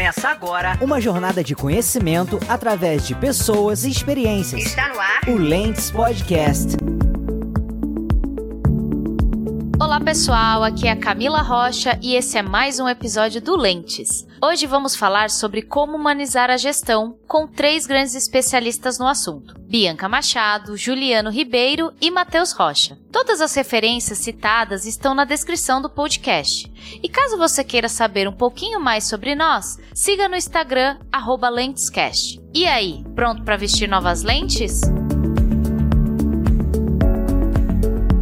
Começa agora uma jornada de conhecimento através de pessoas e experiências. Está no ar o Lentes Podcast. Olá pessoal, aqui é a Camila Rocha e esse é mais um episódio do Lentes. Hoje vamos falar sobre como humanizar a gestão com três grandes especialistas no assunto: Bianca Machado, Juliano Ribeiro e Matheus Rocha. Todas as referências citadas estão na descrição do podcast. E caso você queira saber um pouquinho mais sobre nós, siga no Instagram @lentescast. E aí, pronto para vestir novas lentes?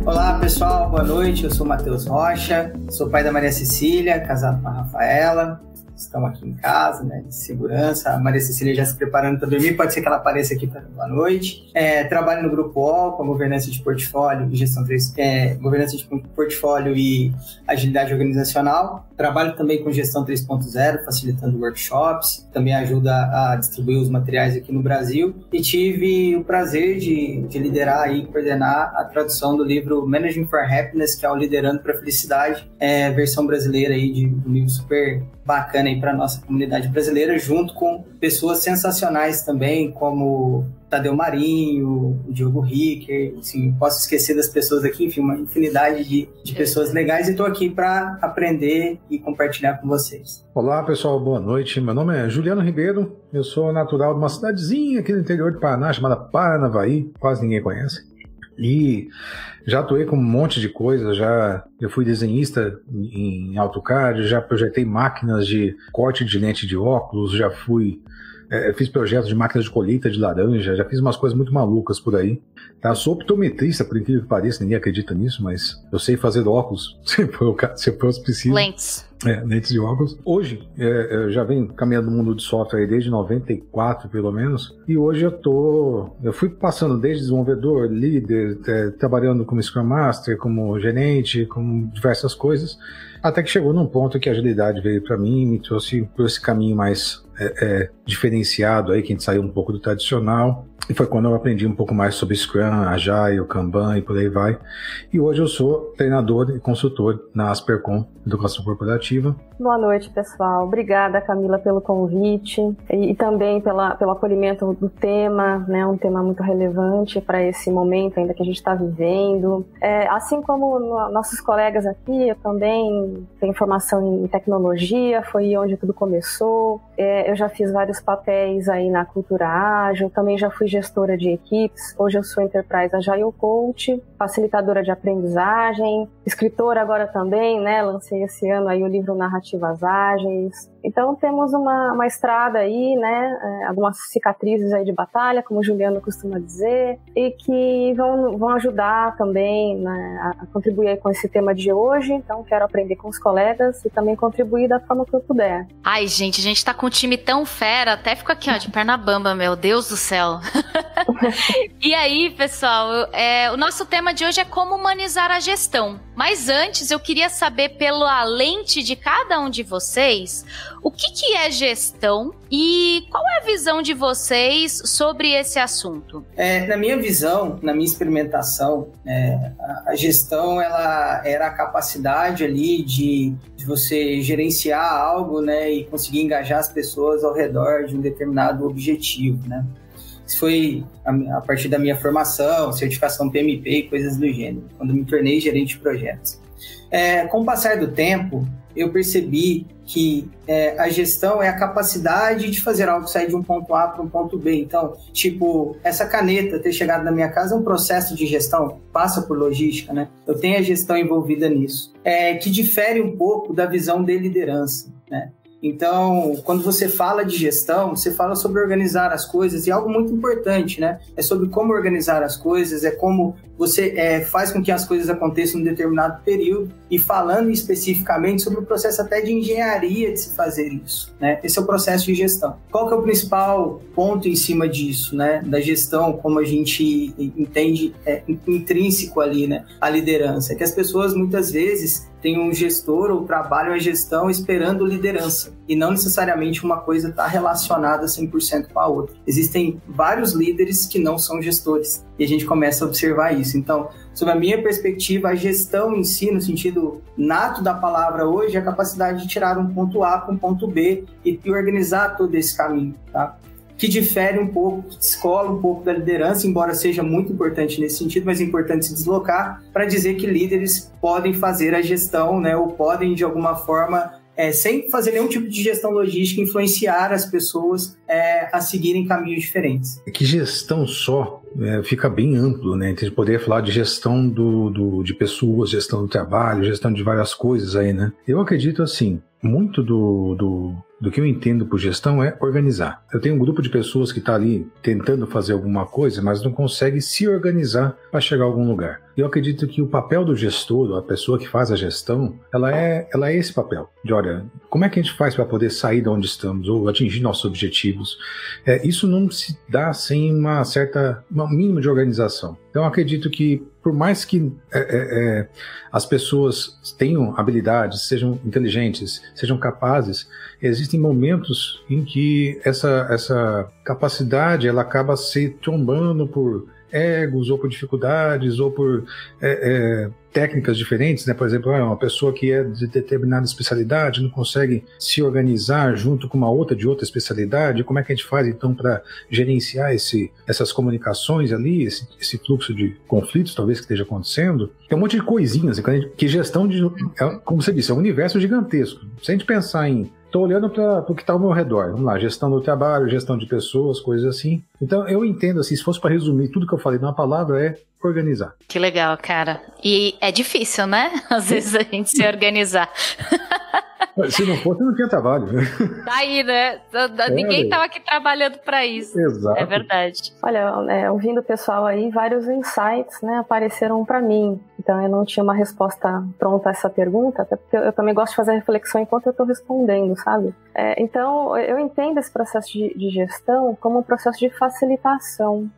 Olá pessoal, boa noite. Eu sou Matheus Rocha, sou pai da Maria Cecília, casado com a Rafaela estamos aqui em casa, né, de segurança. A Maria Cecília já se preparando para dormir, pode ser que ela apareça aqui para boa noite. É, trabalho no Grupo O, com governança de portfólio gestão 3, é, governança de portfólio e agilidade organizacional. Trabalho também com gestão 3.0, facilitando workshops, também ajuda a distribuir os materiais aqui no Brasil. E tive o prazer de, de liderar e coordenar a tradução do livro Managing for Happiness, que é o Liderando para a Felicidade, é, versão brasileira aí de um livro super bacana aí para nossa comunidade brasileira, junto com pessoas sensacionais também, como Tadeu Marinho, o Diogo Ricker, assim, posso esquecer das pessoas aqui, enfim, uma infinidade de, de pessoas legais e estou aqui para aprender e compartilhar com vocês. Olá pessoal, boa noite. Meu nome é Juliano Ribeiro, eu sou natural de uma cidadezinha aqui no interior de Paraná chamada Paranavaí, quase ninguém conhece. E já atuei com um monte de coisa, já eu fui desenhista em AutoCAD, já projetei máquinas de corte de lente de óculos, já fui é, fiz projetos de máquinas de colheita de laranja, já fiz umas coisas muito malucas por aí. Tá? Sou optometrista, por incrível que pareça, ninguém acredita nisso, mas eu sei fazer óculos, se for, se for preciso. Lentes. É, lentes de óculos. Hoje, é, eu já venho caminhando no mundo de software desde 94, pelo menos, e hoje eu tô. Eu fui passando desde desenvolvedor, líder, é, trabalhando como Scrum Master, como gerente, como diversas coisas, até que chegou num ponto que a agilidade veio para mim e me trouxe por esse caminho mais é, é, diferenciado aí, que a gente saiu um pouco do tradicional. E foi quando eu aprendi um pouco mais sobre Scrum, Agile, Kanban e por aí vai. E hoje eu sou treinador e consultor na Aspercom, Educação Corporativa. Boa noite, pessoal. Obrigada, Camila, pelo convite e, e também pela, pelo acolhimento do tema, né? Um tema muito relevante para esse momento ainda que a gente está vivendo. É, assim como no, nossos colegas aqui, eu também tenho formação em tecnologia, foi onde tudo começou. É, eu já fiz vários papéis aí na cultura ágil, também já fui gestora de equipes, hoje eu sou Enterprise Agile Coach, facilitadora de aprendizagem, escritora agora também, né? Lancei esse ano aí o livro Narrativas Ágeis. Então temos uma, uma estrada aí, né? É, algumas cicatrizes aí de batalha, como o Juliano costuma dizer, e que vão, vão ajudar também né, a, contribuir com esse tema de hoje. Então quero aprender com os colegas e também contribuir da forma que eu puder. Ai, gente, a gente tá com um time tão fera, até fico aqui, ó, de perna bamba, meu Deus do céu. e aí, pessoal, é, o nosso tema de hoje é como humanizar a gestão. Mas antes, eu queria saber pela lente de cada um de vocês o que, que é gestão e qual é a visão de vocês sobre esse assunto? É, na minha visão, na minha experimentação, é, a, a, gestão ela era a capacidade ali de, de você gerenciar algo, né, e conseguir engajar as pessoas ao redor de um determinado objetivo, né. Isso foi a, partir da minha formação, certificação PMP e coisas do gênero, quando me tornei gerente de projetos. É, com o passar do tempo, eu percebi que é, a gestão é a capacidade de fazer algo sair de um ponto A para um ponto B. Então, tipo, essa caneta ter chegado na minha casa é um processo de gestão, passa por logística, né? Eu tenho a gestão envolvida nisso, é, que difere um pouco da visão de liderança, né? Então, quando você fala de gestão, você fala sobre organizar as coisas e algo muito importante, né? É sobre como organizar as coisas, é como você é, faz com que as coisas aconteçam em um determinado período e falando especificamente sobre o processo até de engenharia de se fazer isso, né? Esse é o processo de gestão. Qual que é o principal ponto em cima disso, né? Da gestão, como a gente entende é, intrínseco ali, né? A liderança, é que as pessoas muitas vezes tem um gestor ou trabalham a gestão esperando liderança e não necessariamente uma coisa está relacionada 100% com a outra. Existem vários líderes que não são gestores e a gente começa a observar isso. Então, sob a minha perspectiva, a gestão em si, no sentido nato da palavra hoje, é a capacidade de tirar um ponto A para um ponto B e organizar todo esse caminho, tá? Que difere um pouco, que descola um pouco da liderança, embora seja muito importante nesse sentido, mas é importante se deslocar para dizer que líderes podem fazer a gestão, né, ou podem de alguma forma é, sem fazer nenhum tipo de gestão logística, influenciar as pessoas é, a seguirem caminhos diferentes. É que gestão só é, fica bem amplo, né? A gente poderia falar de gestão do, do, de pessoas, gestão do trabalho, gestão de várias coisas aí, né? Eu acredito assim, muito do, do, do que eu entendo por gestão é organizar. Eu tenho um grupo de pessoas que está ali tentando fazer alguma coisa, mas não consegue se organizar para chegar a algum lugar. Eu acredito que o papel do gestor, a pessoa que faz a gestão, ela é, ela é esse papel. De olha, como é que a gente faz para poder sair de onde estamos ou atingir nossos objetivos? É, isso não se dá sem uma certa, um mínimo de organização. Então, acredito que por mais que é, é, é, as pessoas tenham habilidades, sejam inteligentes, sejam capazes, existem momentos em que essa, essa capacidade ela acaba se trombando por egos ou por dificuldades ou por é, é, técnicas diferentes, né? Por exemplo, ah, uma pessoa que é de determinada especialidade não consegue se organizar junto com uma outra de outra especialidade. Como é que a gente faz então para gerenciar esse, essas comunicações ali, esse, esse, fluxo de conflitos talvez que esteja acontecendo? Tem um monte de coisinhas que gestão de, é, como você disse, é um universo gigantesco. Se a gente pensar em Estou olhando para o que está ao meu redor. Vamos lá, gestão do trabalho, gestão de pessoas, coisas assim. Então eu entendo assim, se fosse para resumir tudo que eu falei numa palavra, é organizar. Que legal, cara. E é difícil, né? Às vezes a gente se organizar. Se não fosse, não tinha trabalho. Tá aí, né? É, Ninguém estava aqui trabalhando para isso. Exato. É verdade. Olha, é, ouvindo o pessoal aí, vários insights né, apareceram para mim. Então eu não tinha uma resposta pronta a essa pergunta, até porque eu também gosto de fazer reflexão enquanto eu estou respondendo, sabe? É, então eu entendo esse processo de, de gestão como um processo de facilitação.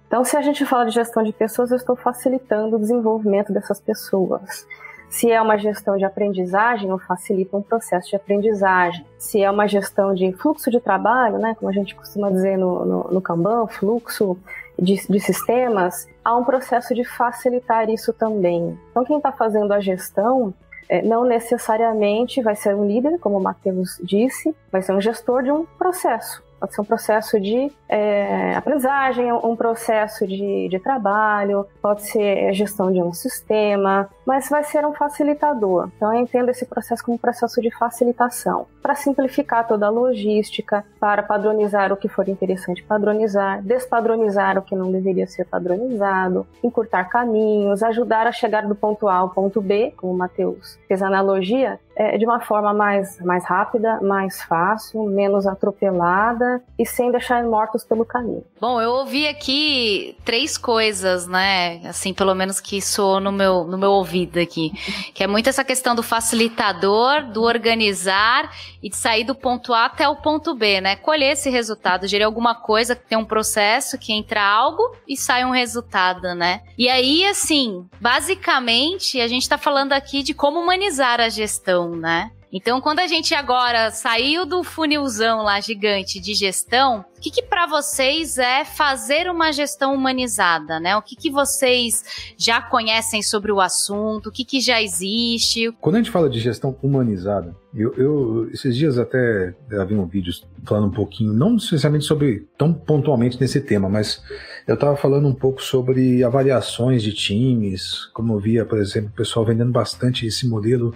Então, se a gente fala de gestão de pessoas, eu estou facilitando o desenvolvimento dessas pessoas. Se é uma gestão de aprendizagem, eu facilito um processo de aprendizagem. Se é uma gestão de fluxo de trabalho, né, como a gente costuma dizer no, no, no Kanban, fluxo de, de sistemas, há um processo de facilitar isso também. Então, quem está fazendo a gestão é, não necessariamente vai ser um líder, como o Matheus disse, vai ser um gestor de um processo. Pode ser um processo de é, aprendizagem, um processo de, de trabalho, pode ser a gestão de um sistema, mas vai ser um facilitador. Então eu entendo esse processo como um processo de facilitação, para simplificar toda a logística, para padronizar o que for interessante padronizar, despadronizar o que não deveria ser padronizado, encurtar caminhos, ajudar a chegar do ponto A ao ponto B, como o Matheus fez a analogia, é, de uma forma mais, mais rápida, mais fácil, menos atropelada e sem deixar mortos pelo caminho. Bom, eu ouvi aqui três coisas, né? Assim, pelo menos que soou no meu, no meu ouvido aqui. Que é muito essa questão do facilitador, do organizar e de sair do ponto A até o ponto B, né? Colher esse resultado, gerir alguma coisa que tem um processo, que entra algo e sai um resultado, né? E aí, assim, basicamente, a gente tá falando aqui de como humanizar a gestão né? Então, quando a gente agora saiu do funilzão lá gigante de gestão, o que, que para vocês é fazer uma gestão humanizada, né? O que, que vocês já conhecem sobre o assunto? O que, que já existe? Quando a gente fala de gestão humanizada, eu, eu esses dias até havia um vídeo falando um pouquinho, não necessariamente sobre tão pontualmente nesse tema, mas eu estava falando um pouco sobre avaliações de times, como eu via, por exemplo, o pessoal vendendo bastante esse modelo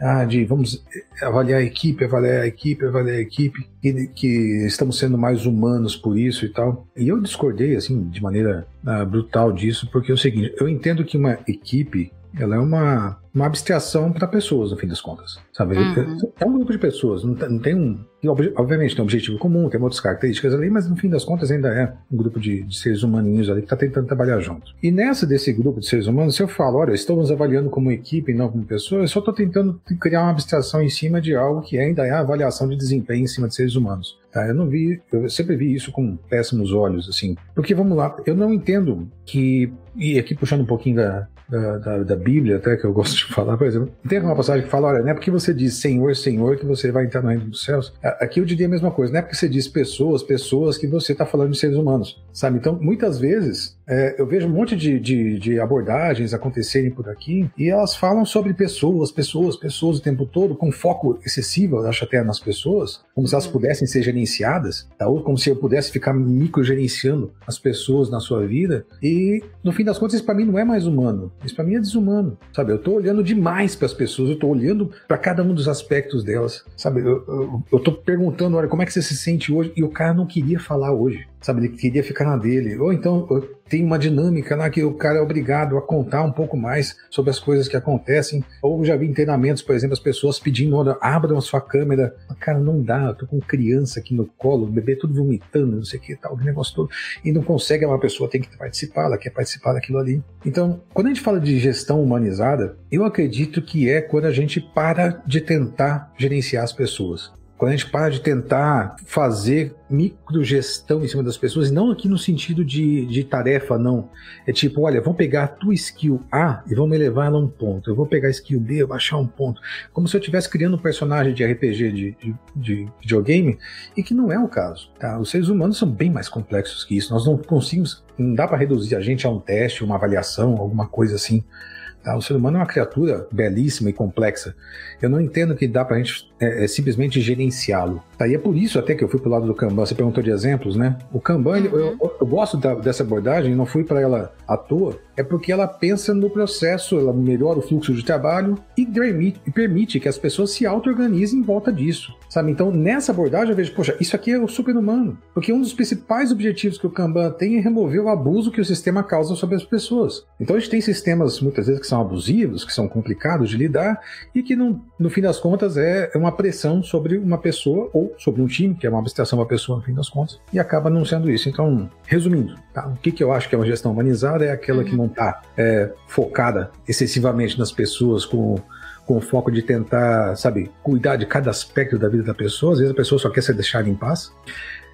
ah, de vamos avaliar a equipe, avaliar a equipe, avaliar a equipe, e que estamos sendo mais humanos por isso e tal. E eu discordei, assim, de maneira ah, brutal disso, porque é o seguinte, eu entendo que uma equipe, ela é uma uma abstração para pessoas, no fim das contas. Sabe? Uhum. É um grupo de pessoas, não tem, não tem um. Obviamente tem um objetivo comum, tem outras características ali, mas no fim das contas ainda é um grupo de, de seres humaninhos ali que está tentando trabalhar junto. E nessa desse grupo de seres humanos, se eu falo, olha, estamos avaliando como equipe e não como pessoa, eu só estou tentando criar uma abstração em cima de algo que ainda é a avaliação de desempenho em cima de seres humanos. Tá? Eu não vi, eu sempre vi isso com péssimos olhos, assim. Porque vamos lá, eu não entendo que, e aqui puxando um pouquinho da, da, da, da, Bíblia, até que eu gosto de falar, por exemplo, tem uma passagem que fala: olha, não é porque você diz Senhor, Senhor que você vai entrar no reino dos céus. Aqui eu diria a mesma coisa, não é porque você diz pessoas, pessoas que você está falando de seres humanos, sabe? Então, muitas vezes, é, eu vejo um monte de, de, de, abordagens acontecerem por aqui e elas falam sobre pessoas, pessoas, pessoas o tempo todo, com foco excessivo, eu acho até nas pessoas, como se elas uhum. pudessem ser gerenciadas, tá? ou como se eu pudesse ficar microgerenciando as pessoas na sua vida. E no fim das contas, isso para mim não é mais humano, isso para mim é desumano, sabe? Eu tô olhando demais para as pessoas, eu tô olhando para cada um dos aspectos delas, sabe? Eu, eu, eu tô perguntando, olha, como é que você se sente hoje? E o cara não queria falar hoje sabe? Ele queria ficar na dele. Ou então tem uma dinâmica lá que o cara é obrigado a contar um pouco mais sobre as coisas que acontecem. Ou já vi treinamentos, por exemplo, as pessoas pedindo, olha, abram sua câmera. Cara, não dá, eu tô com criança aqui no colo, o bebê tudo vomitando, não sei o que tal, o negócio todo. E não consegue, uma pessoa tem que participar, ela quer participar daquilo ali. Então, quando a gente fala de gestão humanizada, eu acredito que é quando a gente para de tentar gerenciar as pessoas. Quando a gente para de tentar fazer microgestão em cima das pessoas, e não aqui no sentido de, de tarefa, não. É tipo, olha, vamos pegar a tua skill A e vamos elevar ela a um ponto. Eu vou pegar a skill B e baixar um ponto. Como se eu estivesse criando um personagem de RPG de, de, de videogame, e que não é o caso. Tá? Os seres humanos são bem mais complexos que isso. Nós não conseguimos, não dá para reduzir a gente a um teste, uma avaliação, alguma coisa assim. Tá? O ser humano é uma criatura belíssima e complexa. Eu não entendo que dá para a gente é, é, simplesmente gerenciá-lo. Tá? E é por isso até que eu fui para o lado do Kanban. Você perguntou de exemplos, né? O Kanban, uhum. eu, eu, gosto da, dessa abordagem, não fui para ela à toa, é porque ela pensa no processo, ela melhora o fluxo de trabalho e permite, e permite que as pessoas se auto-organizem em volta disso, sabe? Então, nessa abordagem, eu vejo, poxa, isso aqui é o super-humano. Porque um dos principais objetivos que o Kanban tem é remover o abuso que o sistema causa sobre as pessoas. Então, a gente tem sistemas, muitas vezes, que são abusivos, que são complicados de lidar e que, no, no fim das contas, é uma pressão sobre uma pessoa ou sobre um time, que é uma abstração uma pessoa, no fim das contas, e acaba não sendo isso. Então, resumindo, tá? o que, que eu acho que é uma gestão humanizada é aquela uhum. que não está é, focada excessivamente nas pessoas com com o foco de tentar, sabe, cuidar de cada aspecto da vida da pessoa. Às vezes a pessoa só quer ser deixada em paz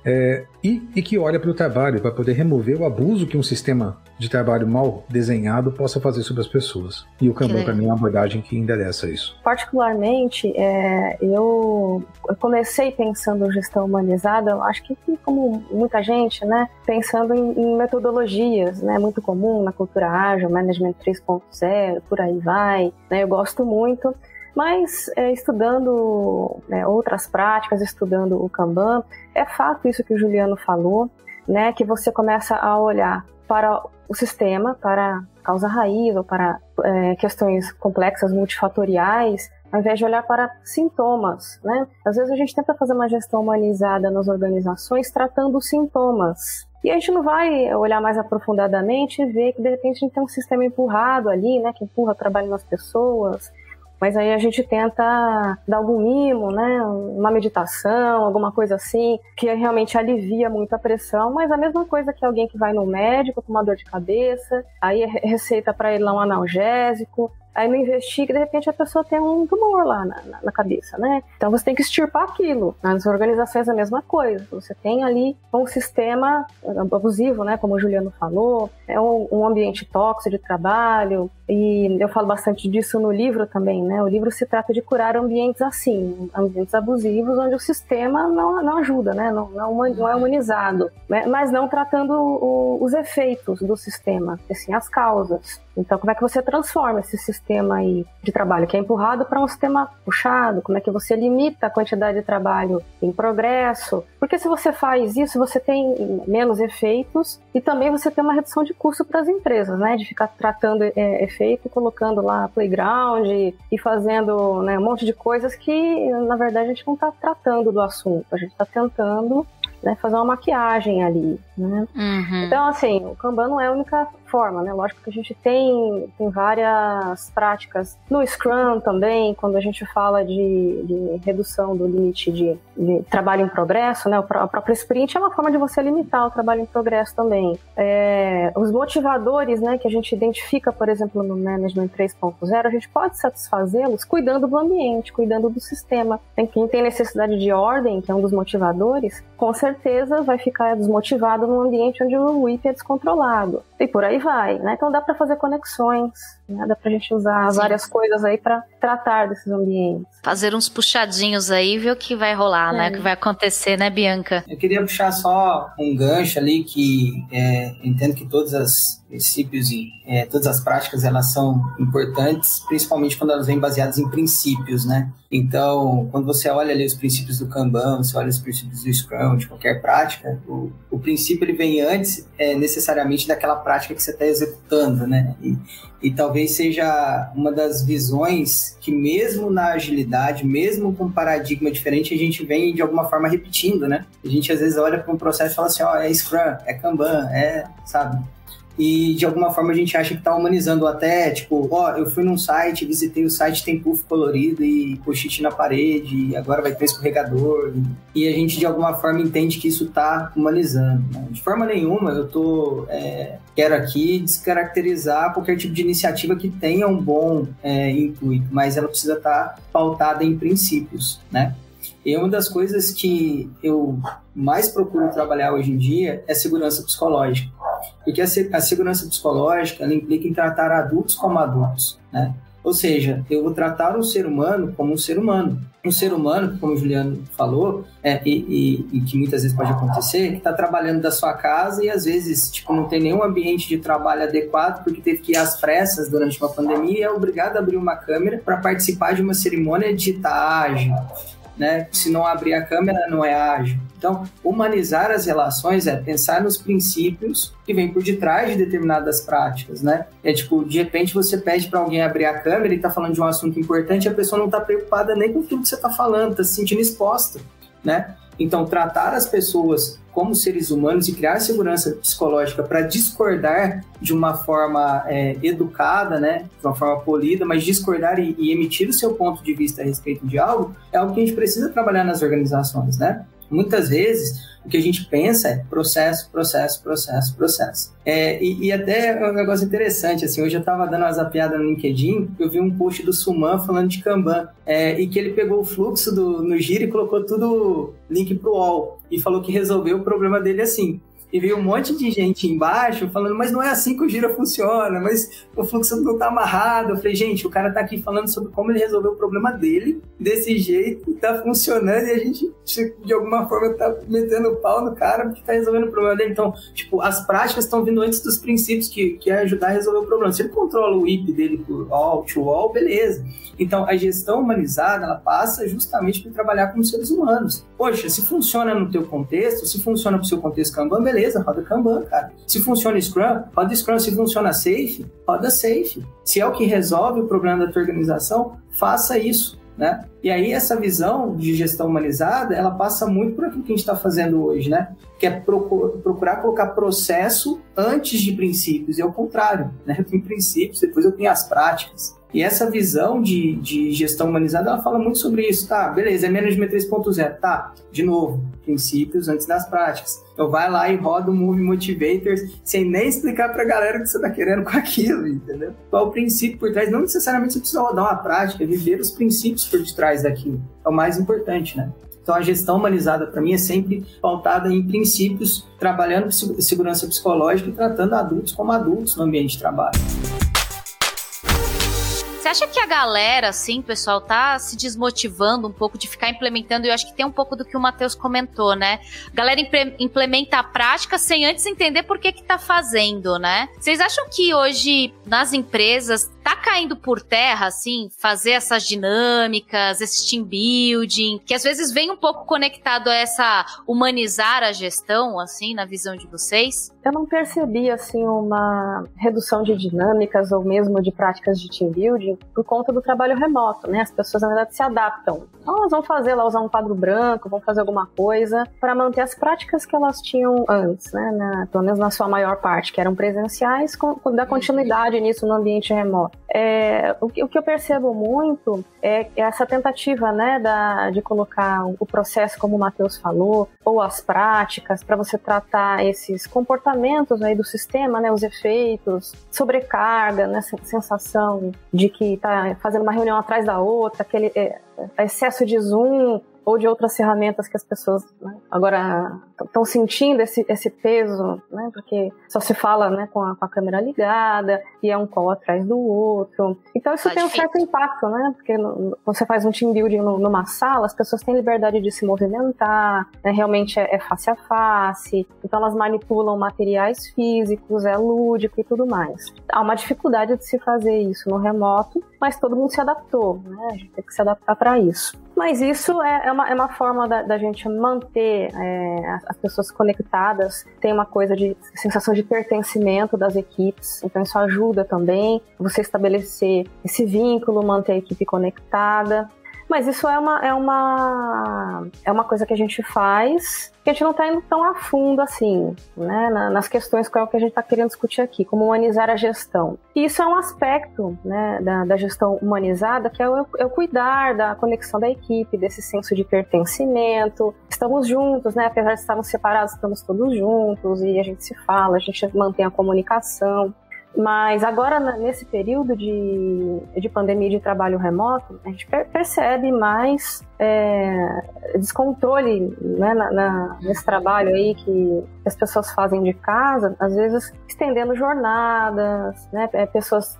é, e, e, que olha para o trabalho para poder remover o abuso que um sistema de trabalho mal desenhado possa fazer sobre as pessoas. E o Kanban, para mim, é uma abordagem que endereça isso. Particularmente, é, eu comecei pensando gestão humanizada, acho que como muita gente, né, pensando em, em metodologias, né, muito comum na cultura ágil, management 3.0, por aí vai, né, eu gosto muito. Mas é, estudando né, outras práticas, estudando o Kanban, é fato isso que o Juliano falou, né, que você começa a olhar para o sistema, para causa raiz ou para é, questões complexas multifatoriais, ao invés de olhar para sintomas, né? Às vezes a gente tenta fazer uma gestão humanizada nas organizações tratando sintomas. E a gente não vai olhar mais aprofundadamente e ver que de repente a gente tem um sistema empurrado ali, né, que empurra o trabalho nas pessoas, mas aí a gente tenta dar algum mimo, né? Uma meditação, alguma coisa assim, que realmente alivia muito a pressão, mas a mesma coisa que alguém que vai no médico com uma dor de cabeça, aí é receita para ele lá um analgésico, aí não investiga, de repente a pessoa tem um tumor lá na, na, na, cabeça, né? Então você tem que extirpar aquilo. Nas organizações a mesma coisa. Você tem ali um sistema abusivo, né? Como o Juliano falou, é um, um ambiente tóxico de trabalho, e eu falo bastante disso no livro também, né? O livro se trata de curar ambientes assim, ambientes abusivos, onde o sistema não, não ajuda, né? Não, não, não é humanizado, né? mas não tratando o, os efeitos do sistema, assim, as causas. Então, como é que você transforma esse sistema aí de trabalho que é empurrado para um sistema puxado? Como é que você limita a quantidade de trabalho em progresso? Porque se você faz isso, você tem menos efeitos e também você tem uma redução de custo para as empresas, né? De ficar tratando é, efeito, colocando lá playground e fazendo né, um monte de coisas que, na verdade, a gente não está tratando do assunto. A gente está tentando né, fazer uma maquiagem ali, né? Uhum. Então, assim, o Kanban não é a única forma, né? Lógico que a gente tem, tem várias práticas no Scrum também, quando a gente fala de, de redução do limite de, de, trabalho em progresso, né? A própria sprint é uma forma de você limitar o trabalho em progresso também. É, os motivadores, né, que a gente identifica, por exemplo, no Management 3.0, a gente pode satisfazê-los cuidando do ambiente, cuidando do sistema. Quem tem necessidade de ordem, que é um dos motivadores, com certeza vai ficar desmotivado num ambiente onde o WIP é descontrolado. E por aí vai, né? Então dá para fazer conexões, Né? Dá pra gente usar Sim. várias coisas aí para tratar desses ambientes. Fazer uns puxadinhos aí, ver o que vai rolar, né? é. né? O que vai acontecer, né, Bianca? Eu queria puxar só um gancho ali que é, entendo que todas as princípios e é, todas as práticas elas são importantes, principalmente quando elas vêm baseadas em princípios, né? Então, quando você olha ali os princípios do Kanban, você olha os princípios do Scrum, de qualquer prática, o, o princípio ele vem antes é, necessariamente daquela prática que você está executando, né? E, e talvez seja uma das visões que mesmo na agilidade, mesmo com um paradigma diferente, a gente vem de alguma forma repetindo, né? A gente às vezes olha para um processo e fala assim, ó, oh, é Scrum, é Kanban, é, sabe? E de alguma forma a gente acha que está humanizando até, tipo, ó, eu fui num site, visitei o site, tem puff colorido e post-it na parede, e agora vai ter escorregador, e, a gente de alguma forma entende que isso está humanizando. Né? De forma nenhuma eu tô, é, quero aqui descaracterizar qualquer tipo de iniciativa que tenha um bom é, intuito, mas ela precisa estar tá pautada em princípios, né? E uma das coisas que eu mais procuro trabalhar hoje em dia é segurança psicológica. Porque a, segurança psicológica ela implica em tratar adultos como adultos, né? Ou seja, eu vou tratar um ser humano como um ser humano. Um ser humano, como o Juliano falou, é, e, e, e, que muitas vezes pode acontecer, que está trabalhando da sua casa e às vezes tipo, não tem nenhum ambiente de trabalho adequado porque teve que ir às pressas durante uma pandemia e é obrigado a abrir uma câmera para participar de uma cerimônia de ágil né? Se não abrir a câmera, não é ágil. Então, humanizar as relações é pensar nos princípios que vêm por detrás de determinadas práticas, né? É tipo, de repente você pede para alguém abrir a câmera e está falando de um assunto importante, a pessoa não está preocupada nem com tudo que você está falando, está se sentindo exposta, né? Então, tratar as pessoas como seres humanos e criar segurança psicológica para discordar de uma forma é, educada, né, de uma forma polida, mas discordar e, e, emitir o seu ponto de vista a respeito de algo é algo que a gente precisa trabalhar nas organizações, né? Muitas vezes o que a gente pensa é processo, processo, processo, processo. É, e, e, até é um negócio interessante, assim, hoje eu estava dando uma zapiada no LinkedIn, eu vi um post do Suman falando de Kanban, é, e que ele pegou o fluxo do, no giro e colocou tudo link pro UOL, e falou que resolveu o problema dele assim e veio um monte de gente embaixo falando, mas não é assim que o gira funciona, mas o fluxo não tá amarrado. Eu falei, gente, o cara tá aqui falando sobre como ele resolveu o problema dele desse jeito, tá funcionando e a gente, de alguma forma, tá metendo pau no cara porque tá resolvendo o problema dele. Então, tipo, as práticas estão vindo antes dos princípios que, que é ajudar a resolver o problema. Se ele controla o IP dele por all to all, beleza. Então, a gestão humanizada, ela passa justamente por trabalhar com seres humanos. Poxa, se funciona no teu contexto, se funciona pro seu contexto Kanban, beleza beleza, roda Kanban, cara. Se funciona Scrum, roda Scrum. Se funciona Safe, roda Safe. Se é o que resolve o problema da tua organização, faça isso. Né? E aí essa visão de gestão humanizada, ela passa muito por aquilo que a gente está fazendo hoje, né? Que é procurar colocar processo antes de princípios, e ao contrário, né? Eu tenho princípios, depois eu tenho as práticas. E essa visão de, de gestão humanizada, ela fala muito sobre isso. Tá, beleza, é Management 3.0. Tá, de novo, princípios antes das práticas. Então vai lá e roda o Move Motivators sem nem explicar pra galera o que você tá querendo com aquilo, entendeu? Qual o princípio por trás? Não necessariamente você precisa rodar uma prática, é viver os princípios por detrás daquilo. É o mais importante, né? Então, a gestão humanizada, para mim, é sempre pautada em princípios, trabalhando segurança psicológica e tratando adultos como adultos no ambiente de trabalho. Você acha que a galera, assim, pessoal, tá se desmotivando um pouco de ficar implementando? Eu acho que tem um pouco do que o Matheus comentou, né? A galera implementa a prática sem antes entender por que que tá fazendo, né? Vocês acham que hoje, nas empresas, tá caindo por terra, assim, fazer essas dinâmicas, esse team building, que às vezes vem um pouco conectado a essa humanizar a gestão, assim, na visão de vocês? Eu não percebi, assim, uma redução de dinâmicas ou mesmo de práticas de team building por conta do trabalho remoto, né? As pessoas, na verdade, se adaptam. Então, elas vão fazer lá, usar um quadro branco, vão fazer alguma coisa para manter as práticas que elas tinham antes, né? Na, pelo menos na sua maior parte, que eram presenciais, com, com, dar continuidade nisso no ambiente remoto. É, o, que, o, que eu percebo muito é, é essa tentativa né, da, de colocar o processo, como o Matheus falou, ou as práticas, para você tratar esses comportamentos aí do sistema, né, os efeitos, sobrecarga, né, sensação de que está fazendo uma reunião atrás da outra, aquele é, excesso de zoom, ou de outras ferramentas que as pessoas né, agora estão sentindo esse, esse peso, né, porque só se fala né, com, a, com a câmera ligada e é um call atrás do outro. Então isso tá tem difícil. um certo impacto, né? Porque no, você faz um team building no, numa sala, as pessoas têm liberdade de se movimentar, né, realmente é, é face a face, então elas manipulam materiais físicos, é lúdico e tudo mais. Há uma dificuldade de se fazer isso no remoto, mas todo mundo se adaptou, né? A gente tem que se adaptar para isso. Mas isso é, é, uma, é uma forma da, da gente manter é, as pessoas conectadas, tem uma coisa de sensação de pertencimento das equipes, então isso ajuda também você estabelecer esse vínculo, manter a equipe conectada. Mas isso é uma, é uma, é uma coisa que a gente faz, que a gente não está indo tão a fundo assim, né, nas questões que é o que a gente está querendo discutir aqui, como humanizar a gestão. E isso é um aspecto né, da, da gestão humanizada, que é o, é o cuidar da conexão da equipe, desse senso de pertencimento. Estamos juntos, né, apesar de estarmos separados, estamos todos juntos e a gente se fala, a gente mantém a comunicação. Mas agora, nesse período de, de pandemia de trabalho remoto, a gente percebe mais é, descontrole né, na, na, nesse trabalho aí que as pessoas fazem de casa, às vezes estendendo jornadas, né, é, pessoas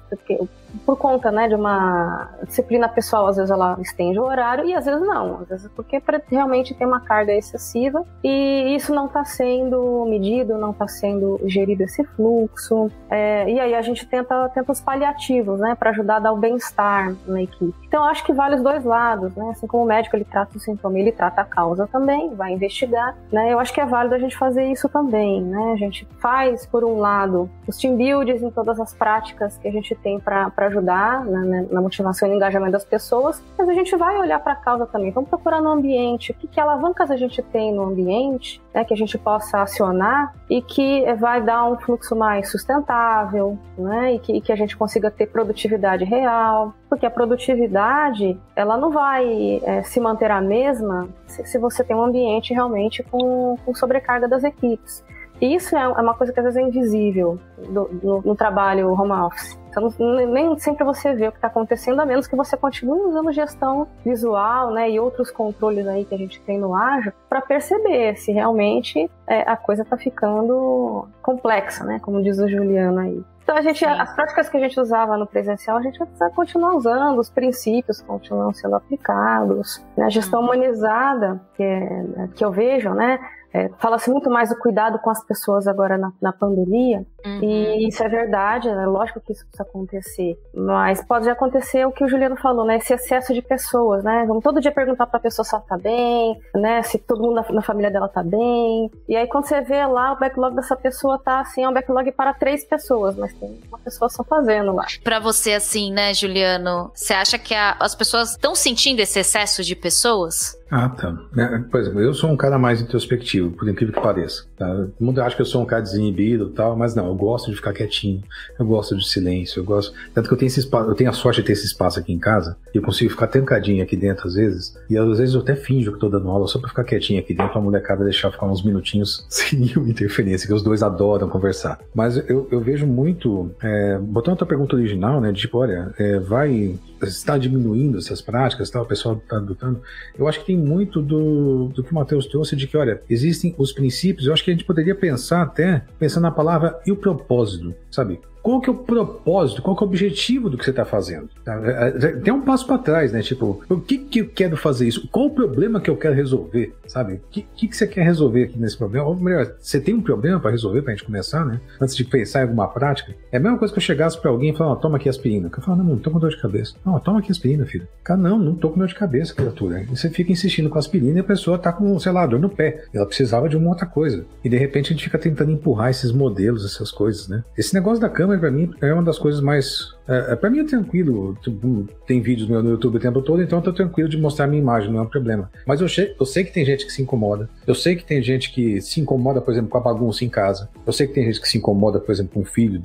por conta né, de uma disciplina pessoal, às vezes ela estende o horário e às vezes não, às vezes porque realmente tem uma carga excessiva e isso não está sendo medido, não está sendo gerido esse fluxo. É, e aí a gente tenta, tenta os paliativos, né, para ajudar a dar o bem-estar na equipe. Então acho que vale os dois lados, né, assim como o médico ele trata o sintoma, ele trata a causa também, vai investigar, né? Eu acho que é válido a gente fazer isso também, né? A gente faz, por um lado, os team buildings em todas as práticas que a gente tem para ajudar né, na motivação e no engajamento das pessoas, mas a gente vai olhar para a causa também. Vamos procurar no ambiente, o que, que alavancas a gente tem no ambiente, né, que a gente possa acionar e que vai dar um fluxo mais sustentável, né? E que, e que a gente consiga ter produtividade real, porque a produtividade ela não vai é, se manter a mesma se, se, você tem um ambiente realmente com, com sobrecarga das equipes. E isso é, é uma coisa que às vezes é invisível do, no, no, trabalho home office. Então, nem sempre você vê o que está acontecendo, a menos que você continue usando gestão visual né, e outros controles aí que a gente tem no ágil para perceber se realmente é, a coisa está ficando complexa, né, como diz o Juliano aí. Então a gente, Sim. as práticas que a gente usava no presencial, a gente vai continuar usando, os princípios continuam sendo aplicados. Né? A gestão uhum. humanizada, que, é, que eu vejo, né? É, Fala-se muito mais do cuidado com as pessoas agora na, na pandemia, uhum. e isso é verdade, é lógico que isso precisa acontecer, mas pode acontecer o que o Juliano falou, né? Esse excesso de pessoas, né? Vamos todo dia perguntar para a pessoa se ela tá bem, né? Se todo mundo na, na, família dela tá bem, e aí quando você vê lá, o backlog dessa pessoa tá assim, é um backlog para três pessoas, mas tem uma pessoa só fazendo lá. Para você, assim, né, Juliano, você acha que a, as pessoas estão sentindo esse excesso de pessoas? Ah, tá. É, por exemplo, eu sou um cara mais introspectivo, por incrível que pareça. Tá? Todo mundo acha que eu sou um cara desinibido e tal, mas não, eu gosto de ficar quietinho, eu gosto de silêncio, eu gosto. Tanto que eu tenho esse espaço, eu tenho a sorte de ter esse espaço aqui em casa, e eu consigo ficar trancadinho aqui dentro às vezes, e às vezes eu até finjo que tô dando aula só pra ficar quietinho aqui dentro, pra molecada deixar ficar uns minutinhos sem nenhuma interferência, que os dois adoram conversar. Mas eu, eu vejo muito, é, botando outra pergunta original, né, de tipo, olha, é, vai, está diminuindo essas práticas, tal, o pessoal está adotando. Eu acho que tem muito do, do que o Matheus trouxe de que, olha, existem os princípios, eu acho que a gente poderia pensar até, pensando na palavra e o propósito, sabe? Qual que é o propósito, qual que é o objetivo do que você está fazendo. Tá? É, é, tem um passo para trás, né? Tipo, o que, que eu quero fazer isso? Qual o problema que eu quero resolver, sabe? O que, que, que você quer resolver aqui nesse problema? Ou melhor, você tem um problema para resolver para a gente começar, né? Antes de pensar em alguma prática. É a mesma coisa que eu chegasse para alguém e falar, oh, toma aqui aspirina. Eu falo, não, não tô com dor de cabeça. Não, toma aqui aspirina, filho. Cara, não, não tô com dor de cabeça, criatura. E você fica insistindo com aspirina e a pessoa tá com, sei lá, dor no pé. Ela precisava de uma outra coisa. E de repente a gente fica tentando empurrar esses modelos, essas coisas, né? Esse negócio da câmera, para mim, é uma das coisas mais é, é, pra mim é tranquilo. Tipo, tem vídeos meu no YouTube o tempo todo, então tô tranquilo de mostrar minha imagem, não é um problema. Mas eu, eu sei que tem gente que se incomoda. Eu sei que tem gente que se incomoda, por exemplo, com a bagunça em casa. Eu sei que tem gente que se incomoda, por exemplo, com filho,